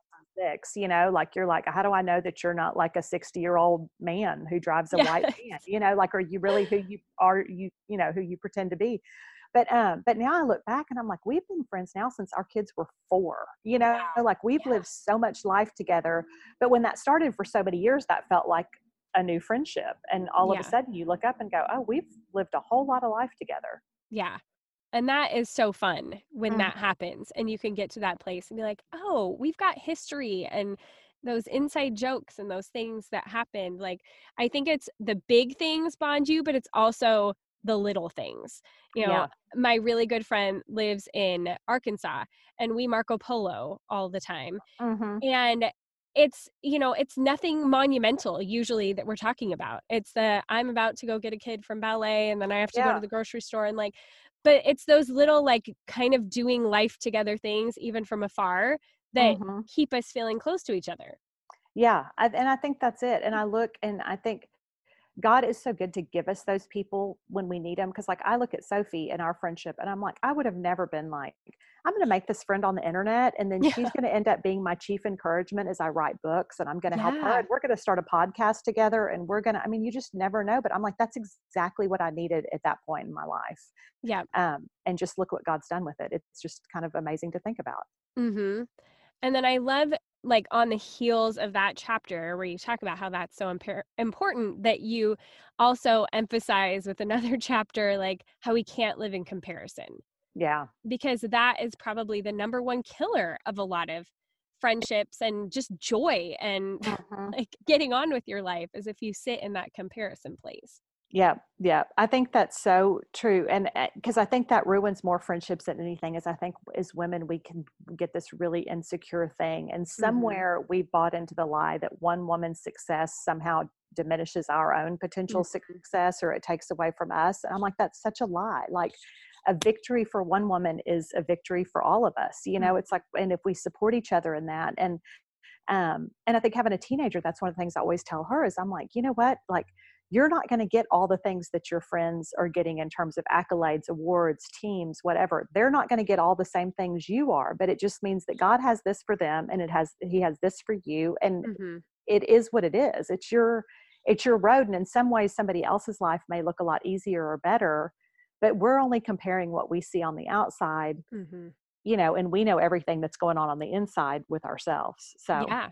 yeah. you know, like you're like, how do I know that you're not like a 60 year old man who drives a yeah. white van? You know, like, are you really who you are, you, you know, who you pretend to be? But um but now i look back and i'm like we've been friends now since our kids were four you know like we've yeah. lived so much life together but when that started for so many years that felt like a new friendship and all yeah. of a sudden you look up and go oh we've lived a whole lot of life together yeah and that is so fun when mm. that happens and you can get to that place and be like oh we've got history and those inside jokes and those things that happened like i think it's the big things bond you but it's also the little things. You know, yeah. my really good friend lives in Arkansas and we Marco Polo all the time. Mm-hmm. And it's you know it's nothing monumental usually that we're talking about it's the i'm about to go get a kid from ballet and then i have to yeah. go to the grocery store and like but it's those little like kind of doing life together things even from afar that mm-hmm. keep us feeling close to each other yeah I, and i think that's it and i look and i think God is so good to give us those people when we need them. Cause like I look at Sophie and our friendship and I'm like, I would have never been like, I'm going to make this friend on the internet. And then yeah. she's going to end up being my chief encouragement as I write books and I'm going to yeah. help her. And we're going to start a podcast together and we're going to, I mean, you just never know, but I'm like, that's exactly what I needed at that point in my life. Yeah. Um, and just look what God's done with it. It's just kind of amazing to think about. Mm-hmm. And then I love like on the heels of that chapter where you talk about how that's so important that you also emphasize with another chapter like how we can't live in comparison. Yeah. Because that is probably the number one killer of a lot of friendships and just joy and mm-hmm. like getting on with your life is if you sit in that comparison place. Yeah, yeah. I think that's so true. And because eh, I think that ruins more friendships than anything is I think as women we can get this really insecure thing. And mm-hmm. somewhere mm-hmm. we bought into the lie that one woman's success somehow diminishes our own potential mm-hmm. success or it takes away from us. And I'm like, that's such a lie. Like a victory for one woman is a victory for all of us. You know, mm-hmm. it's like, and if we support each other in that and um, and I think having a teenager, that's one of the things I always tell her is I'm like, you know what? Like you're not going to get all the things that your friends are getting in terms of accolades, awards, teams, whatever. They're not going to get all the same things you are, but it just means that God has this for them and it has he has this for you and mm-hmm. it is what it is. It's your it's your road and in some ways somebody else's life may look a lot easier or better, but we're only comparing what we see on the outside. Mm-hmm. You know, and we know everything that's going on on the inside with ourselves. So, yeah,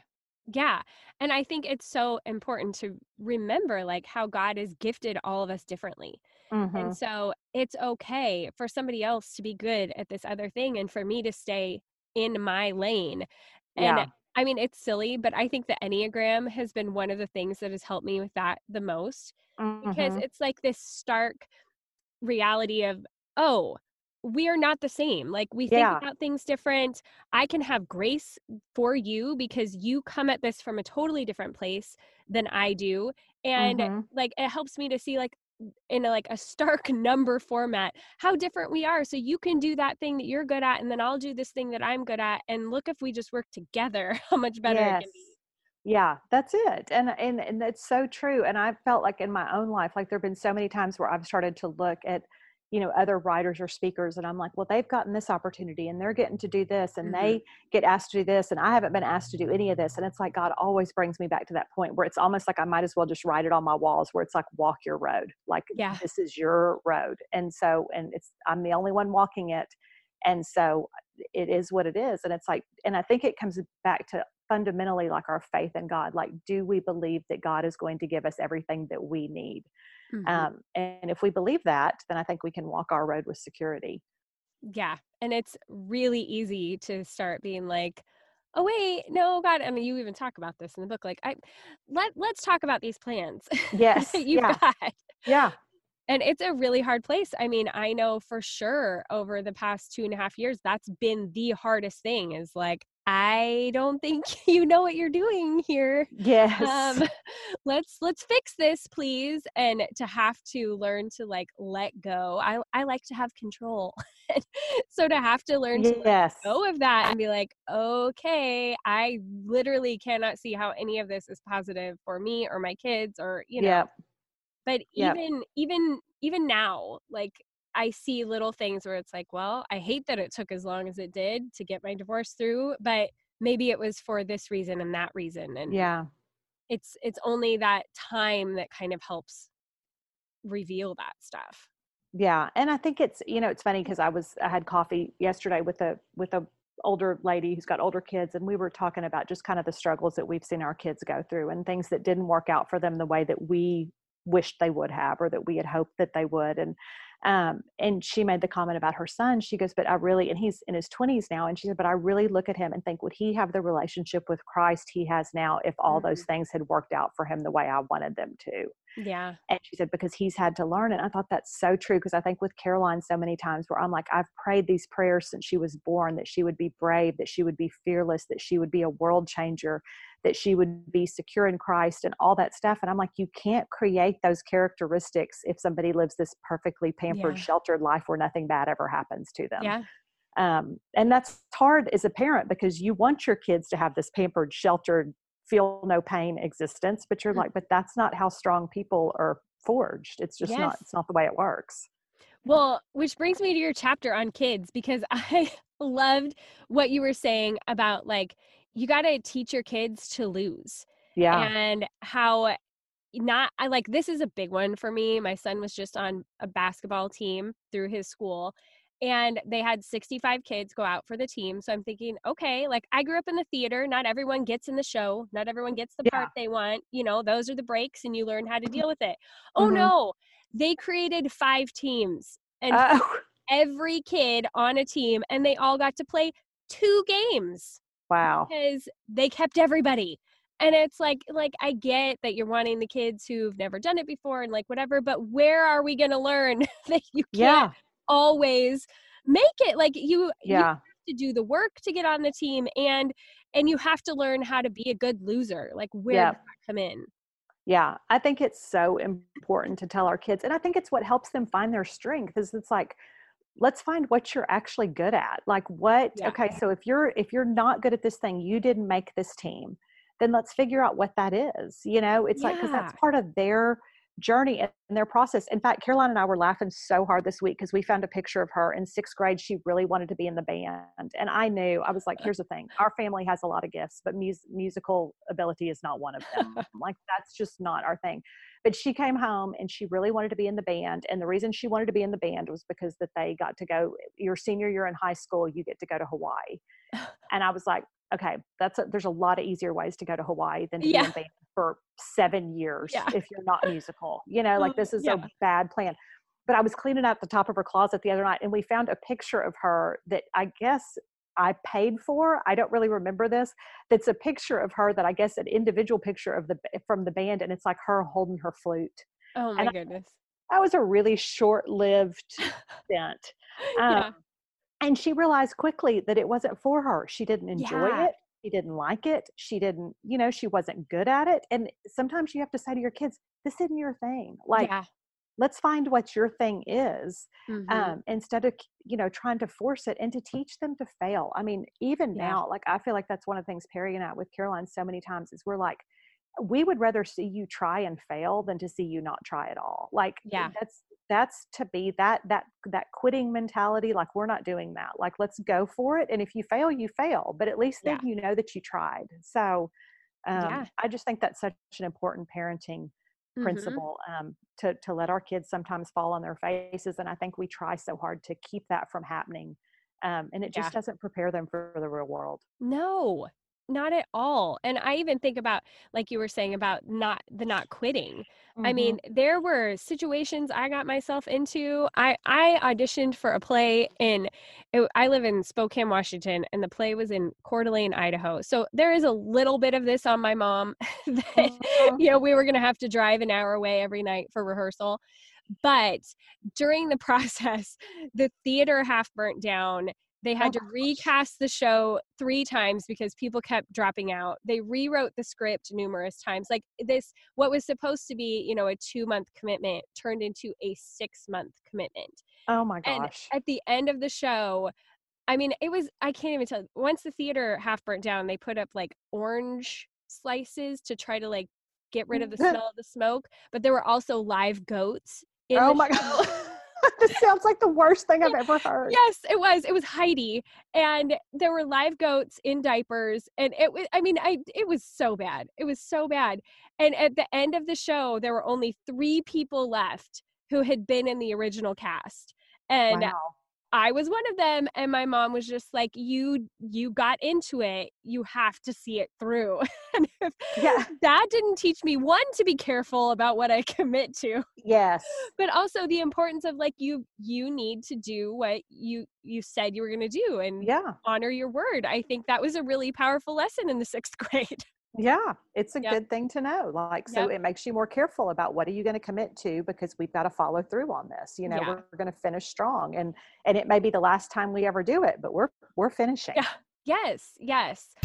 yeah. And I think it's so important to remember like how God has gifted all of us differently. Mm-hmm. And so it's okay for somebody else to be good at this other thing and for me to stay in my lane. And yeah. I mean, it's silly, but I think the Enneagram has been one of the things that has helped me with that the most mm-hmm. because it's like this stark reality of, oh, we are not the same. Like we think yeah. about things different. I can have grace for you because you come at this from a totally different place than I do. And mm-hmm. like it helps me to see like in a, like a stark number format how different we are so you can do that thing that you're good at and then I'll do this thing that I'm good at and look if we just work together how much better yes. it can be yeah that's it and and and it's so true and i felt like in my own life like there have been so many times where i've started to look at you know other writers or speakers and i'm like well they've gotten this opportunity and they're getting to do this and mm-hmm. they get asked to do this and i haven't been asked to do any of this and it's like god always brings me back to that point where it's almost like i might as well just write it on my walls where it's like walk your road like yeah. this is your road and so and it's i'm the only one walking it and so it is what it is and it's like and i think it comes back to fundamentally like our faith in god like do we believe that god is going to give us everything that we need Mm-hmm. Um, and if we believe that, then I think we can walk our road with security. Yeah. And it's really easy to start being like, oh wait, no, God. I mean, you even talk about this in the book. Like, I let let's talk about these plans. Yes. you've yeah. got. Yeah. And it's a really hard place. I mean, I know for sure over the past two and a half years, that's been the hardest thing is like, I don't think you know what you're doing here. Yes. Um, let's let's fix this, please. And to have to learn to like let go. I I like to have control. so to have to learn to yes. let go of that and be like, okay, I literally cannot see how any of this is positive for me or my kids or you know. Yep. But Yep. even even even now, like I see little things where it's like, well, I hate that it took as long as it did to get my divorce through, but maybe it was for this reason and that reason. And Yeah. it's it's only that time that kind of helps reveal that stuff. Yeah. And I think it's, you know, it's funny because I was, I had coffee yesterday with a, with a, older lady who's got older kids and we were talking about just kind of the struggles that we've seen our kids go through and things that didn't work out for them the way that we wished they would have or that we had hoped that they would and um, and she made the comment about her son she goes but i really and he's in his 20s now and she said but i really look at him and think would he have the relationship with christ he has now if all Mm-hmm. those things had worked out for him the way i wanted them to Yeah. and she said because he's had to learn and i thought that's so true because i think with caroline so many times where i'm like i've prayed these prayers since she was born that she would be brave that she would be fearless that she would be a world changer that she would be secure in christ and all that stuff and i'm like you can't create those characteristics if somebody lives this perfectly pampered Yeah. sheltered life where nothing bad ever happens to them Yeah. um, and that's hard as a parent because you want your kids to have this pampered sheltered feel no pain existence but you're Mm. like but that's not how strong people are forged it's just not it's not the way it works Well, which brings me to your chapter on kids because I loved what you were saying about like you got to teach your kids to lose. yeah and how not I like this is a big one for me. My son was just on a basketball team through his school and they had 65 kids go out for the team. So I'm thinking, okay, like I grew up in the theater, not everyone gets in the show, not everyone gets the Yeah. part they want. You know, those are the breaks and you learn how to deal with it. Oh Mhm. no. They created 5 teams and oh every kid on a team and they all got to play two games wow because they kept everybody and it's like like i get that you're wanting the kids who've never done it before and like whatever but where are we going to learn that you yeah can't always make it like you you yeah have to do the work to get on the team and and you have to learn how to be a good loser like where Yeah. does that come in Yeah, I think it's so important to tell our kids, and I think it's what helps them find their strength. Is it's like, let's find what you're actually good at. Like, what? Yeah. Okay, so if you're if you're not good at this thing, you didn't make this team, then let's figure out what that is. You know, it's like because that's part of their journey and their process. In fact, Caroline and I were laughing so hard this week because we found a picture of her in sixth grade. She really wanted to be in the band, and I knew I was like, "Here's the thing: our family has a lot of gifts, but mus- musical ability is not one of them. like that's just not our thing." But she came home and she really wanted to be in the band, and the reason she wanted to be in the band was because that they got to go. Your senior year in high school, you get to go to Hawaii, and I was like, "Okay, that's a, there's a lot of easier ways to go to Hawaii than to be in band for seven years Yeah. if you're not musical. You know, like this is Yeah. a bad plan." But I was cleaning out the top of her closet the other night, and we found a picture of her that I guess I paid for. I don't really remember this. That's a picture of her that I guess an individual picture of the from the band, and it's like her holding her flute. oh my And I- goodness That was a really short-lived stint. yeah Um, and she realized quickly that it wasn't for her. She didn't enjoy Yeah. it. She didn't like it. She didn't, you know, she wasn't good at it. And sometimes you have to say to your kids, "This isn't your thing. Like, yeah let's find what your thing is." Mhm. um, instead of you know trying to force it and to teach them to fail i mean even Yeah. now like i feel like that's one of the things perry and i with caroline so many times is we're like we would rather see you try and fail than to see you not try at all like Yeah. that's that's to be that that that quitting mentality like we're not doing that like let's go for it and if you fail you fail but at least then you know that you tried so um, Yeah. i just think that's such an important parenting Mhm. principle um, to to let our kids sometimes fall on their faces, and I think we try so hard to keep that from happening, um, and it just Yeah. doesn't prepare them for the real world. No, not at all. And I even think about, like you were saying about not the not quitting. I Mhm. mean, there were situations I got myself into. I I auditioned for a play in. It, I live in Spokane, Washington, and the play was in Coeur d'Alene, Idaho. So there is a little bit of this on my mom that Mhm. you know we were going to have to drive an hour away every night for rehearsal. But during the process, the theater half burnt down They oh had Oh to gosh. recast the show three times because people kept dropping out. They rewrote the script numerous times. Like this, what was supposed to be, you know, a two month commitment turned into a six month commitment. Oh my gosh. And at the end of the show, I mean, it was, I can't even tell. Once the theater half burnt down, they put up like orange slices to try to like get rid of the smell of the smoke. But there were also live goats. In oh the my show. god. this sounds like the worst thing I've ever heard. Yes, it was. It was Heidi, and there were live goats in diapers, and it was. I mean, I it was so bad. It was so bad. And at the end of the show, there were only three people left who had been in the original cast, and wow. I was one of them. And my mom was just like, "You, you got into it. You have to see it through." and if Yeah. that didn't teach me one to be careful about what I commit to Yes. but also the importance of like you you need to do what you you said you were going to do and Yeah. honor your word i think that was a really powerful lesson in the sixth grade Yeah. It's a Yep. good thing to know. Like, so Yep. it makes you more careful about what are you going to commit to because we've got to follow through on this. You know, Yeah. we're, going to finish strong and and it may be the last time we ever do it, but we're we're finishing. Yeah. yes yes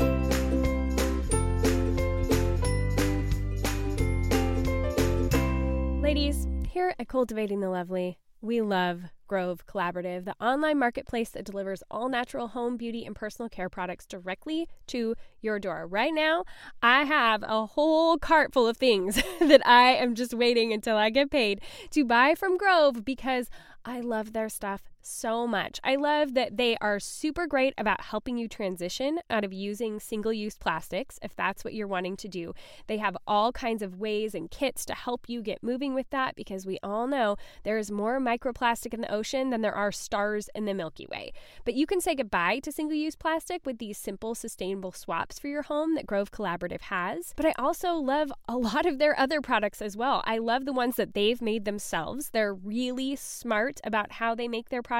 ladies here at cultivating the lovely we love Grove Collaborative, the online marketplace that delivers all natural home, beauty, and personal care products directly to your door. Right now, I have a whole cart full of things that I am just waiting until I get paid to buy from Grove because I love their stuff so much. I love that they are super great about helping you transition out of using single use plastics if that's what you're wanting to do. They have all kinds of ways and kits to help you get moving with that because we all know there is more microplastic in the ocean than there are stars in the Milky Way. But you can say goodbye to single use plastic with these simple, sustainable swaps for your home that Grove Collaborative has. But I also love a lot of their other products as well. I love the ones that they've made themselves. They're really smart about how they make their products.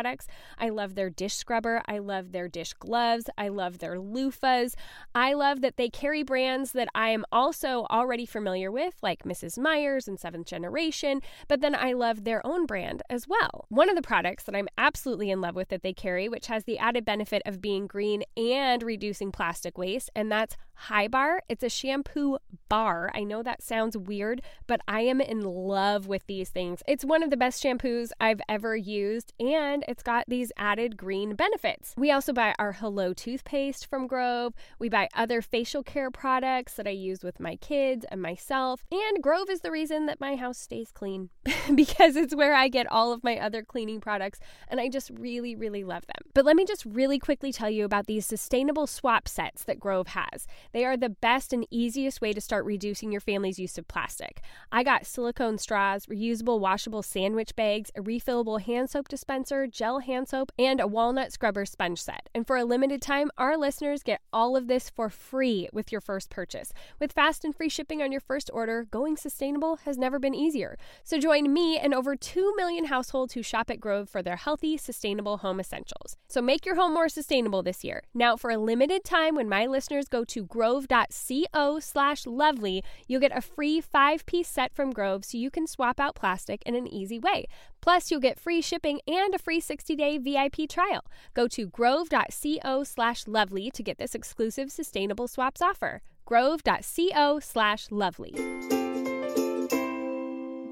I love their dish scrubber. I love their dish gloves. I love their loofahs. I love that they carry brands that I am also already familiar with, like Mrs. Meyer's and Seventh Generation, but then I love their own brand as well. One of the products that I'm absolutely in love with that they carry, which has the added benefit of being green and reducing plastic waste, and that's HiBAR. It's a shampoo bar. I know that sounds weird, but I am in love with these things. It's one of the best shampoos I've ever used, and it's got these added green benefits. We also buy our Hello toothpaste from Grove. We buy other facial care products that I use with my kids and myself. And Grove is the reason that my house stays clean because it's where I get all of my other cleaning products, and I just really, really love them. But let me just really quickly tell you about these sustainable swap sets that Grove has. They are the best and easiest way to start reducing your family's use of plastic. I got silicone straws, reusable washable sandwich bags, a refillable hand soap dispenser, gel hand soap, and a walnut scrubber sponge set. And for a limited time, our listeners get all of this for free with your first purchase. With fast and free shipping on your first order, going sustainable has never been easier. So join me and over 2 million households who shop at Grove for their healthy, sustainable home essentials. So make your home more sustainable this year. Now, for a limited time, when my listeners go to grove.co slash lovely, you'll get a free five piece set from Grove so you can swap out plastic in an easy way. Plus, you'll get free shipping and a free 60 day VIP trial. Go to grove.co slash lovely to get this exclusive sustainable swaps offer. Grove.co slash lovely.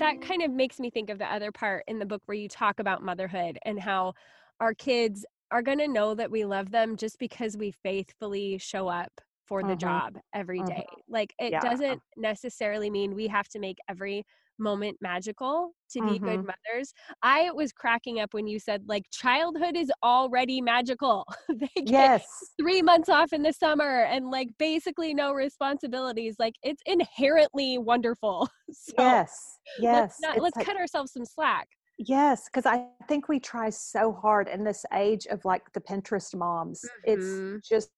That kind of makes me think of the other part in the book where you talk about motherhood and how our kids are going to know that we love them just because we faithfully show up for the Mhm. job every Mhm. Like it Yeah. doesn't necessarily mean we have to make every moment magical to be good Mhm. mothers. I was cracking up when you said like childhood is already magical. they get Yes. 3 months off in the summer and like basically no responsibilities. Like it's inherently wonderful. So Yes. Yes. let's not, let's like- cut ourselves some slack. Yes, because I think we try so hard in this age of like the Pinterest moms. Mhm. It's just,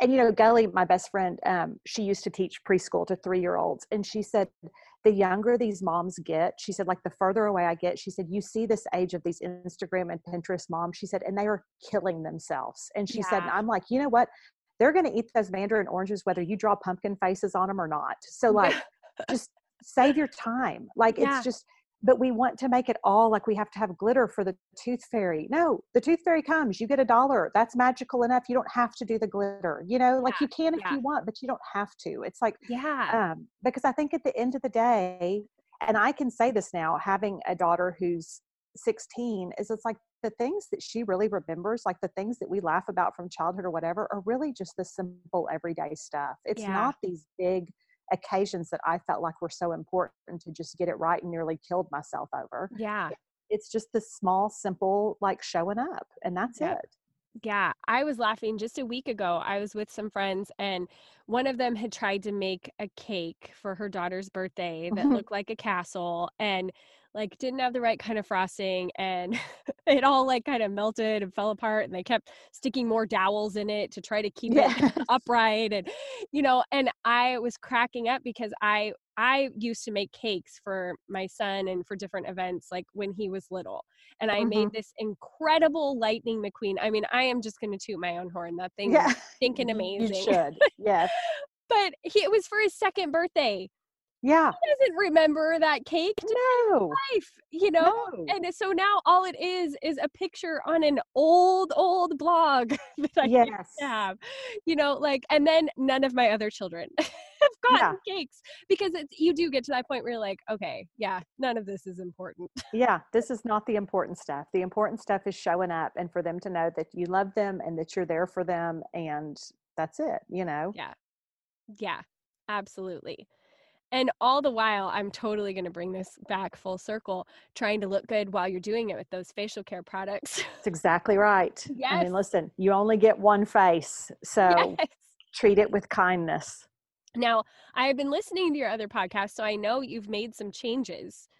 and you know, Gully, my best friend, um, she used to teach preschool to three year olds. And she said, the younger these moms get, she said, like the further away I get, she said, you see this age of these Instagram and Pinterest moms, she said, and they are killing themselves. And she said, and I'm like, you know what? They're going to eat those mandarin oranges whether you draw pumpkin faces on them or not. So, like, just save your time. Like, Yeah. it's just, but we want to make it all like we have to have glitter for the tooth fairy. No, the tooth fairy comes, you get a dollar. That's magical enough. You don't have to do the glitter. You know, like you can if yeah. you want, but you don't have to. It's like Yeah. um, because I think at the end of the day, and I can say this now, having a daughter who's 16, is it's like the things that she really remembers, like the things that we laugh about from childhood or whatever, are really just the simple everyday stuff. It's Yeah. not these big occasions that I felt like were so important to just get it right and nearly killed myself over. yeah. It's just the small, simple, like showing up, and that's Yep. it. Yeah, I was laughing just a week ago. I was with some friends, and one of them had tried to make a cake for her daughter's birthday that looked like a castle and like didn't have the right kind of frosting and it all like kind of melted and fell apart and they kept sticking more dowels in it to try to keep it upright and you know and I was cracking up because I I used to make cakes for my son and for different events like when he was little and I made mm-hmm. this incredible lightning McQueen. I mean, I am just going to toot my own horn. That thing Yeah. was stinking You amazing. should. Yes. but he, it was for his second birthday. Yeah. He doesn't remember that cake to No. life, you know? No. And so now all it is is a picture on an old, old blog that I Yes. have, you know, like, and then none of my other children have gotten cakes because it's, you do get to that point where you're like, okay, yeah, none of this is important. Yeah, this is not the important stuff. The important stuff is showing up and for them to know that you love them and that you're there for them and that's it, you know? Yeah. Yeah, absolutely. And all the while, I'm totally going to bring this back full circle, trying to look good while you're doing it with those facial care products. That's exactly right. I mean, listen, you only get one face, so yes. treat it with kindness. Now, I have been listening to your other podcast, so I know you've made some changes.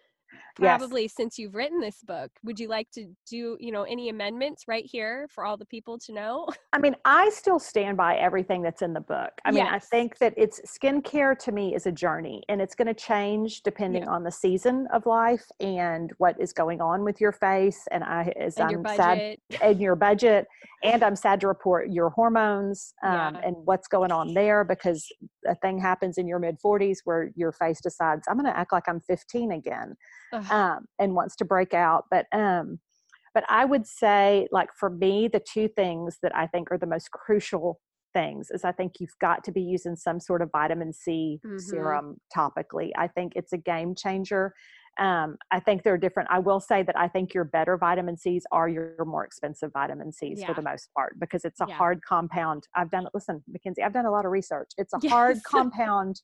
Yes. Probably since you've written this book. Would you like to do, you know, any amendments right here for all the people to know? I mean, I still stand by everything that's in the book. I mean, I think that it's skincare to me is a journey and it's going to change depending Yeah. on the season of life and what is going on with your face. And I, as And your I'm sad and your budget. And I'm sad to report your hormones um, Yeah. and what's going on there because a thing happens in your mid 40s where your face decides, I'm going to act like I'm 15 again Ugh, um, and wants to break out. But um, but I would say, like for me, the two things that I think are the most crucial things is I think you've got to be using some sort of vitamin C Mhm. serum topically. I think it's a game changer. Um, I think they're different. I will say that I think your better vitamin C's are your more expensive vitamin C's Yeah. for the most part because it's a Yeah. hard compound. I've done it. Listen, Mackenzie, I've done a lot of research. It's a hard compound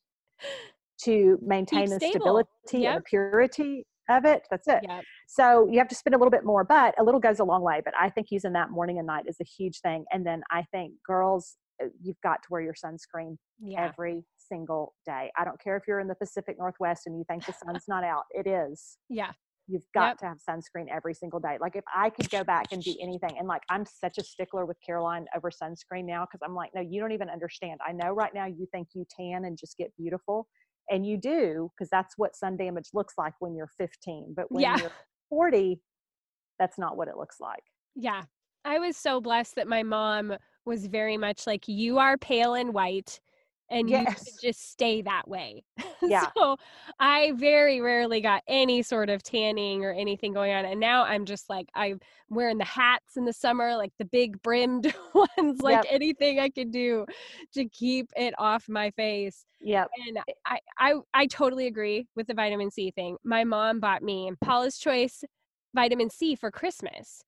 to maintain the stable. stability and the purity of it. That's it. yeah. So you have to spend a little bit more, but a little goes a long way. But I think using that morning and night is a huge thing. And then I think girls, uh, you've got to wear your sunscreen Yeah. every single day. I don't care if you're in the Pacific Northwest and you think the sun's not out. It is. Yeah. You've got Yep. to have sunscreen every single day. Like if I could go back and do anything, and like I'm such a stickler with Caroline over sunscreen now because I'm like, no, you don't even understand. I know right now you think you tan and just get beautiful, and you do because that's what sun damage looks like when you're 15. But when Yeah. you're 40, that's not what it looks like. Yeah. I was so blessed that my mom was very much like, you are pale and white and you Yes. should just stay that way. Yeah. so I very rarely got any sort of tanning or anything going on. And now I'm just like, I'm wearing the hats in the summer, like the big brimmed ones, like Yep. anything I could do to keep it off my face. Yeah. And I, I, I totally agree with the vitamin C thing. My mom bought me Paula's Choice vitamin C for Christmas.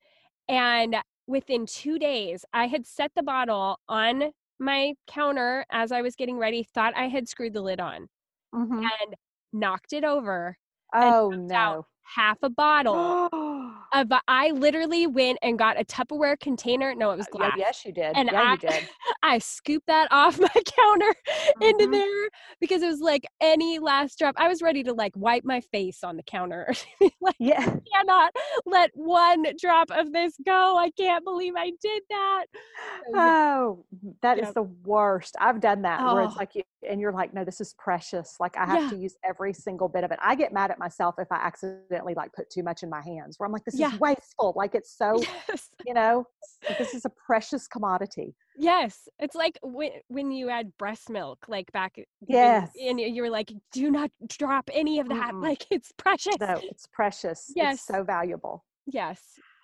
And within two days, I had set the bottle on my counter as I was getting ready, thought I had screwed the lid on Mhm. and knocked it over, Oh no. half a bottle. of, I literally went and got a Tupperware container. No, it was glass. yes, you did. And yeah, I, you did. I scooped that off my counter into Mhm. there because it was like any last drop. I was ready to like wipe my face on the counter. like, Yeah. I cannot let one drop of this go. I can't believe I did that. So, Oh, that is the worst. I've done that where it's Oh. like you, and you're like, no, this is precious. Like I have Yeah. to use every single bit of it. I get mad at myself if I accidentally like put too much in my hands where I'm like, this Yeah. is wasteful. Like it's so, Yes. you know, this is a precious commodity. Yes. It's like when when you had breast milk, like back Yes. and you you were like, do not drop any of that. Mm-mm. Like it's precious. So it's precious. Yes. It's so valuable. Yes.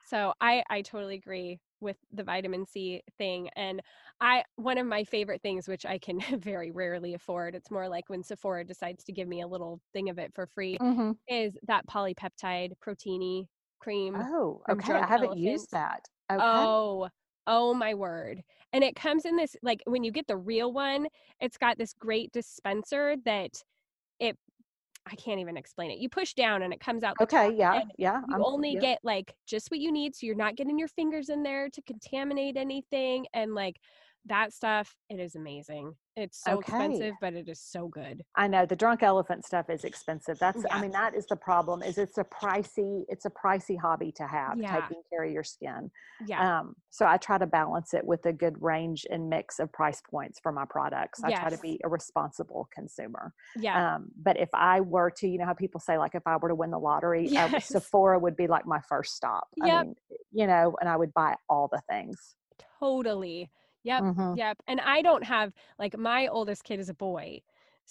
So I I totally agree with the vitamin C thing and I one of my favorite things which I can very rarely afford it's more like when Sephora decides to give me a little thing of it for free Mhm. is that polypeptide Protini cream. Oh, okay. I haven't used that. Okay. Oh, oh my word. And it comes in this like when you get the real one, it's got this great dispenser that I can't even explain it. You push down and it comes out okay. Yeah. Yeah. you I'm- only yeah. get like just what you need so you're not getting your fingers in there to contaminate anything and like that stuff it is amazing it's so Okay. expensive but it is so good I know the drunk elephant stuff is expensive. That's Yeah. I mean that is the problem is it's a pricey it's a pricey hobby to have Yeah. taking care of your skin. yeah Um so I try to balance it with a good range and mix of price points for my products. I try to be a responsible consumer. yeah Um but if I were to you know how people say like if I were to win the lottery uh, Sephora would be like my first stop. I mean you know and I would buy all the things. totally yep Mhm. Yep. And I don't have like my oldest kid is a boy.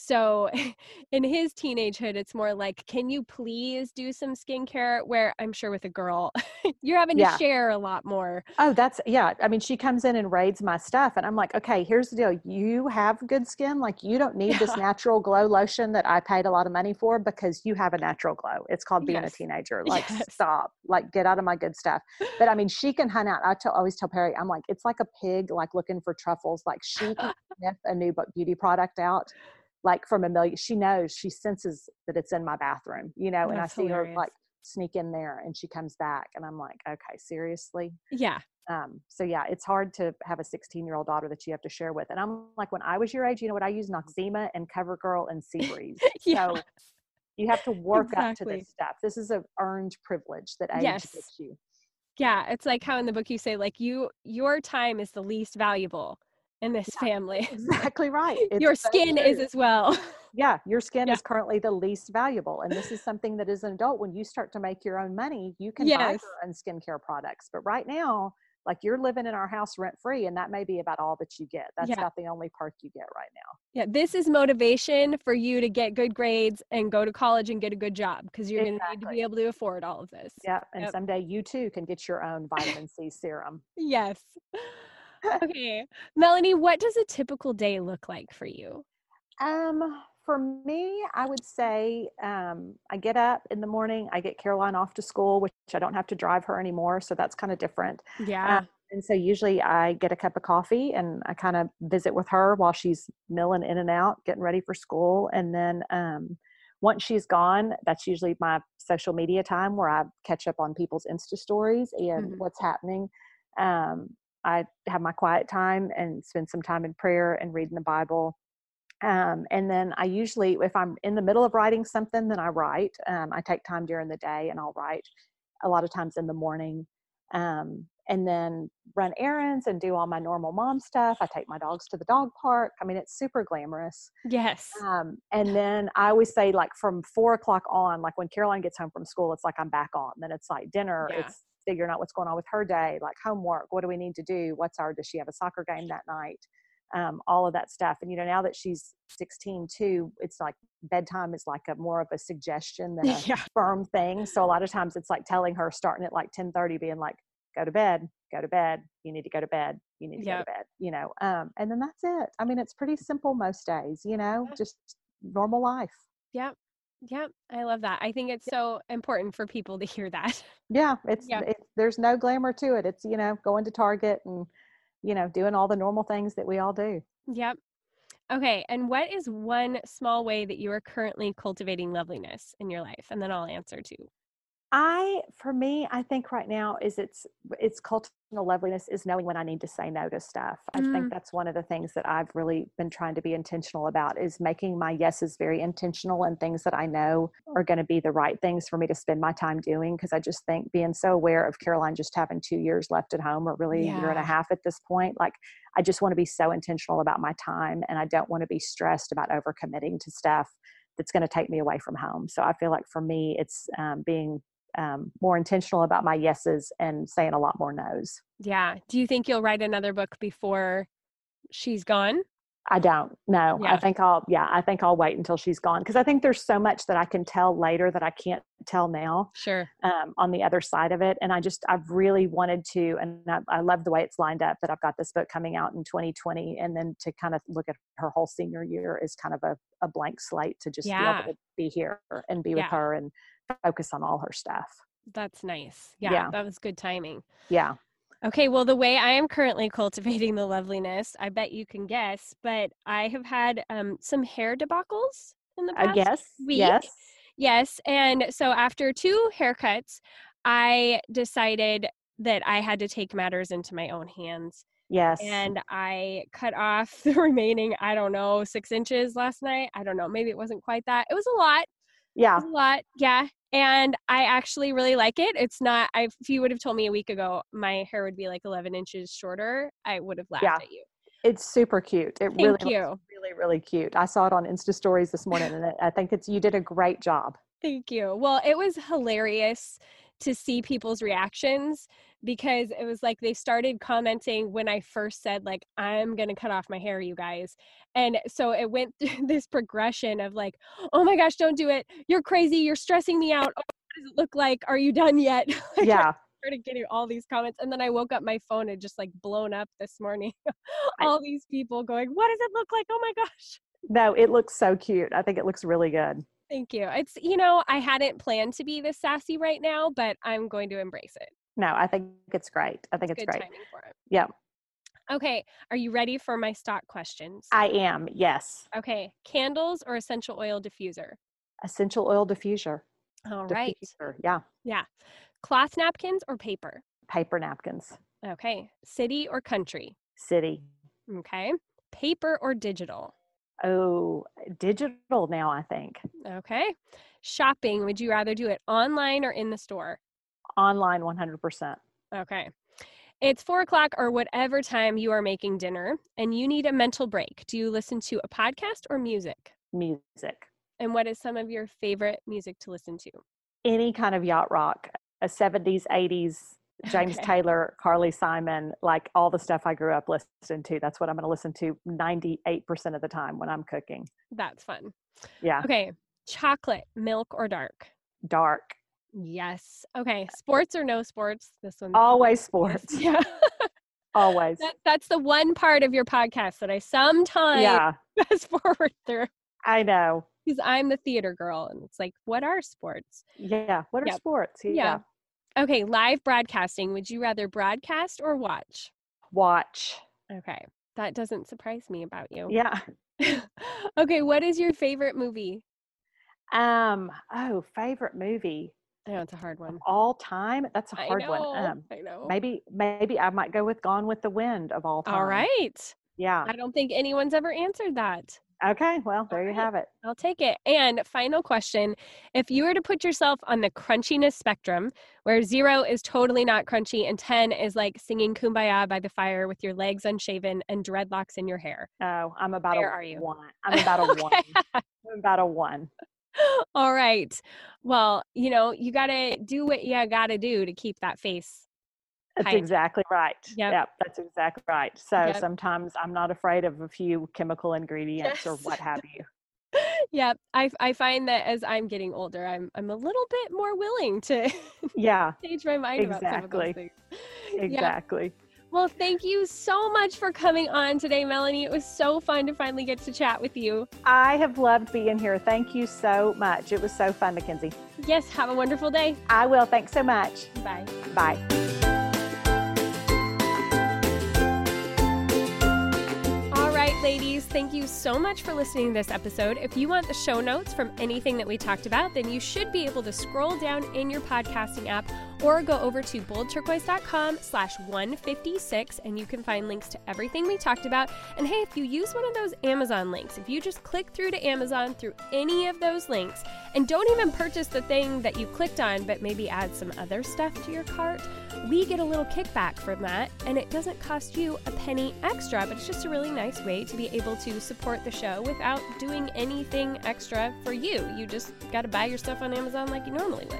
So in his teenagehood, it's more like, can you please do some skincare? Where I'm sure with a girl, you're having to share a lot more. Oh, that's yeah. I mean, she comes in and raids my stuff, and I'm like, okay, here's the deal. You have good skin. Like, you don't need this natural glow lotion that I paid a lot of money for because you have a natural glow. It's called being Yes. a teenager. Like, Yes. stop. Like, get out of my good stuff. But I mean, she can hunt out. I tell, always tell Perry, I'm like, it's like a pig, like looking for truffles. Like, she can sniff a new beauty product out. Like from a million, she knows, she senses that it's in my bathroom, you know, and I see her like sneak in there and she comes back and I'm like, okay, seriously? Yeah. Um, so yeah, it's hard to have a 16 year old daughter that you have to share with. And I'm like, when I was your age, you know what? I used Noxzema and CoverGirl and Seabreeze. Yeah. So you have to work up to this stuff. This is an earned privilege that age Yes. gives you. Yeah. It's like how in the book you say, like, you, your time is the least valuable in this family. Exactly right. It's your so skin is as well. yeah, your skin Yeah. is currently the least valuable. And this is something that as an adult, when you start to make your own money, you can buy your own skincare products. But right now, like you're living in our house rent free, and that may be about all that you get. That's Yeah. about the only perk you get right now. Yeah. This is motivation for you to get good grades and go to college and get a good job because you're going to need to be able to afford all of this. Yeah, and Yep. someday you too can get your own vitamin C serum. Yes. Okay. Melanie, what does a typical day look like for you? Um, for me, I would say um, I get up in the morning. I get Caroline off to school, which I don't have to drive her anymore, so that's kind of different. Yeah. Um, and so usually I get a cup of coffee and I kind of visit with her while she's milling in and out, getting ready for school. And then um, once she's gone, that's usually my social media time where I catch up on people's Insta stories and Mhm. what's happening. Um, I have my quiet time and spend some time in prayer and reading the Bible. Um, and then I usually, if I'm in the middle of writing something, then I write. Um, I take time during the day and I'll write a lot of times in the morning. Um, and then run errands and do all my normal mom stuff. I take my dogs to the dog park. I mean, it's super glamorous. yes. Um, and then I always say, like, from four o'clock on, like when Caroline gets home from school, it's like I'm back on. Then it's like dinner, Yeah. it's figuring out what's going on with her day, like homework. What do we need to do? What's our, does she have a soccer game that night? Um, all of that stuff. And, you know, now that she's 16 too, it's like bedtime is like a more of a suggestion than a yeah. firm thing. So a lot of times it's like telling her starting at like 10 30, being like, go to bed, go to bed, you need to go to bed, you need to go to bed, you know. Um, and then that's it. I mean, it's pretty simple most days, you know, just normal life. Yep. Yep. I love that. I think it's so important for people to hear that. Yeah, it's, Yeah. it's there's no glamour to it. It's, you know, going to Target and, you know, doing all the normal things that we all do. Yep. Okay. And what is one small way that you are currently cultivating loveliness in your life? And then I'll answer too. I, for me, I think right now is it's it's loveliness is knowing when I need to say no to stuff. I Mm. think that's one of the things that I've really been trying to be intentional about is making my yeses very intentional and things that I know are going to be the right things for me to spend my time doing. Cause I just think being so aware of Caroline just having two years left at home or really a year and a half at this point, like I just want to be so intentional about my time and I don't want to be stressed about overcommitting to stuff that's going to take me away from home. So I feel like for me, it's um, being um, more intentional about my yeses and saying a lot more nos. Yeah. Do you think you'll write another book before she's gone? I don't No, Yeah. I think I'll, yeah, I think I'll wait until she's gone because I think there's so much that I can tell later that I can't tell now Sure. um, on the other side of it. And I just, I've really wanted to, and I, I love the way it's lined up that I've got this book coming out in 2020 and then to kind of look at her whole senior year is kind of a, a blank slate to just Yeah. be able to be here and be Yeah. with her and focus on all her stuff. That's nice. Yeah, Yeah. That was good timing. Yeah. Okay, well, the way I am currently cultivating the loveliness, I bet you can guess, but I have had um, some hair debacles in the I past guess. week. Yes. Yes. And so after two haircuts, I decided that I had to take matters into my own hands. Yes. And I cut off the remaining, I don't know, six inches last night. I don't know. Maybe it wasn't quite that. It was a lot. Yeah. a lot. Yeah. And I actually really like it. It's not, I, if you would have told me a week ago my hair would be like 11 inches shorter, I would have laughed Yeah. at you. It's super cute. It Thank really you. really, really cute. I saw it on Insta stories this morning and I think it's, you did a great job. Thank you. Well, it was hilarious to see people's reactions because it was like they started commenting when I first said like I'm going to cut off my hair you guys. And so it went through this progression of like, "Oh my gosh, don't do it. You're crazy. You're stressing me out. Oh, what does it look like? Are you done yet?" Like, I Yeah. started getting all these comments and then I woke up my phone had just like blown up this morning. All these people going, "What does it look like? Oh my gosh." No, it looks so cute. I think it looks really good. Thank you. It's you know, I hadn't planned to be this sassy right now, but I'm going to embrace it. No, I think it's great. I think it's Good great. it. Yeah. Okay, are you ready for my stock questions? I am. Yes. okay, candles or essential oil diffuser? Essential oil diffuser. All right. Diffuser. Yeah. Yeah. Cloth napkins or paper? Paper napkins. Okay. City or country? City. Okay. Paper or digital? Oh, digital now, I think. Okay. Shopping, would you rather do it online or in the store? Online 100%. Okay. It's four o'clock or whatever time you are making dinner and you need a mental break. Do you listen to a podcast or music? Music. And what is some of your favorite music to listen to? Any kind of yacht rock, a 70s, 80s, James Okay. Taylor, Carly Simon, like all the stuff I grew up listening to. That's what I'm going to listen to 98% of the time when I'm cooking. That's fun. Yeah. Okay. Chocolate, milk, or dark? Dark. Yes. Okay. Sports or no sports? This one. Always sports. Yeah. Always. that, that's the one part of your podcast that I sometimes Yeah. fast forward through I know. because I'm the theater girl and it's like, what are sports? Yeah. What are Yep. sports? Yeah. Okay. Live broadcasting. Would you rather broadcast or watch? Watch. Okay. That doesn't surprise me about you. Yeah. okay. What is your favorite movie? Um, oh, favorite movie I know it's a hard one. all time? That's a hard know. one. Um, I know. maybe maybe I might go with Gone with the Wind of all time. All right. Yeah. I don't think anyone's ever answered that. Okay. Well, there you have it. I'll take it. And final question if you were to put yourself on the crunchiness spectrum, where zero is totally not crunchy and 10 is like singing kumbaya by the fire with your legs unshaven and dreadlocks in your hair. Oh, I'm about Where a are you? one. I'm about a one. I'm about a one. All right. Well, you know, you got to do what you got to do to keep that face. That's Hygiene. exactly right. Yep. That's exactly right. So Yep. sometimes I'm not afraid of a few chemical ingredients or what have you. yeah, I, I find that as I'm getting older, I'm I'm a little bit more willing to Yeah, change my mind about some of Exactly. those things. Yeah. Well, thank you so much for coming on today, Melanie. It was so fun to finally get to chat with you. I have loved being here. Thank you so much. It was so fun, Mackenzie. Yes, have a wonderful day. I will. Thanks so much. Bye. Bye. Ladies. thank you so much for listening to this episode. If you want the show notes from anything that we talked about, then you should be able to scroll down in your podcasting app or go over to boldturquoise.com slash 156 and you can find links to everything we talked about. And hey, if you use one of those Amazon links, if you just click through to Amazon through any of those links and don't even purchase the thing that you clicked on, but maybe add some other stuff to your cart, we get a little kickback from that and it doesn't cost you a penny extra, but it's just a really nice way to be able to support the show without doing anything extra for you. You just got to buy your stuff on Amazon like you normally would.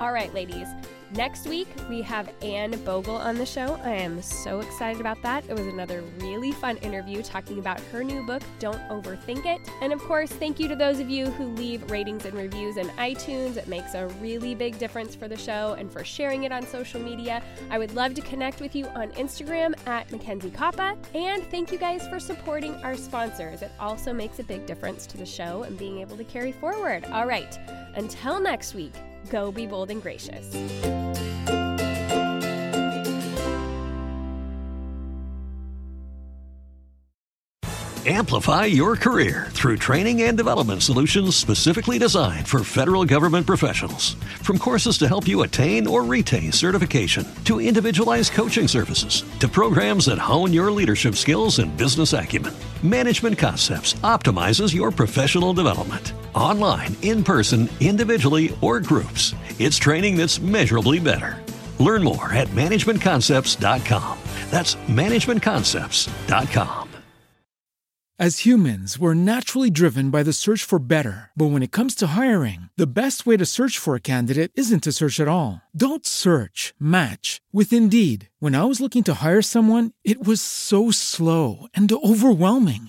All right, ladies, Next week, we have Anne Bogel on the show. I am so excited about that. It was another really fun interview talking about her new book, Don't Overthink It. And of course, thank you to those of you who leave ratings and reviews in iTunes. It makes a really big difference for the show and for sharing it on social media. I would love to connect with you on Instagram at Mackenzie Koppa. And thank you guys for supporting our sponsors. It also makes a big difference to the show and being able to carry forward. All right, until next week, go be bold and gracious. Amplify your career through training and development solutions specifically designed for federal government professionals. From courses to help you attain or retain certification, to individualized coaching services, to programs that hone your leadership skills and business acumen, Management Concepts optimizes your professional development. Online, in person, individually, or groups, it's training that's measurably better. Learn more at managementconcepts.com. That's managementconcepts.com. As humans, we're naturally driven by the search for better. But when it comes to hiring, the best way to search for a candidate isn't to search at all. Don't search, match with Indeed. When I was looking to hire someone, it was so slow and overwhelming.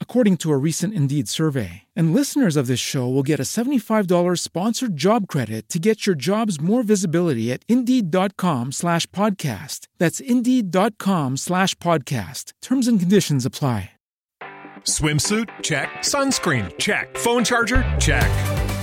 according to a recent Indeed survey. And listeners of this show will get a $75 sponsored job credit to get your jobs more visibility at Indeed.com slash podcast. That's Indeed.com slash podcast. Terms and conditions apply. Swimsuit? Check. Sunscreen? Check. Phone charger? Check.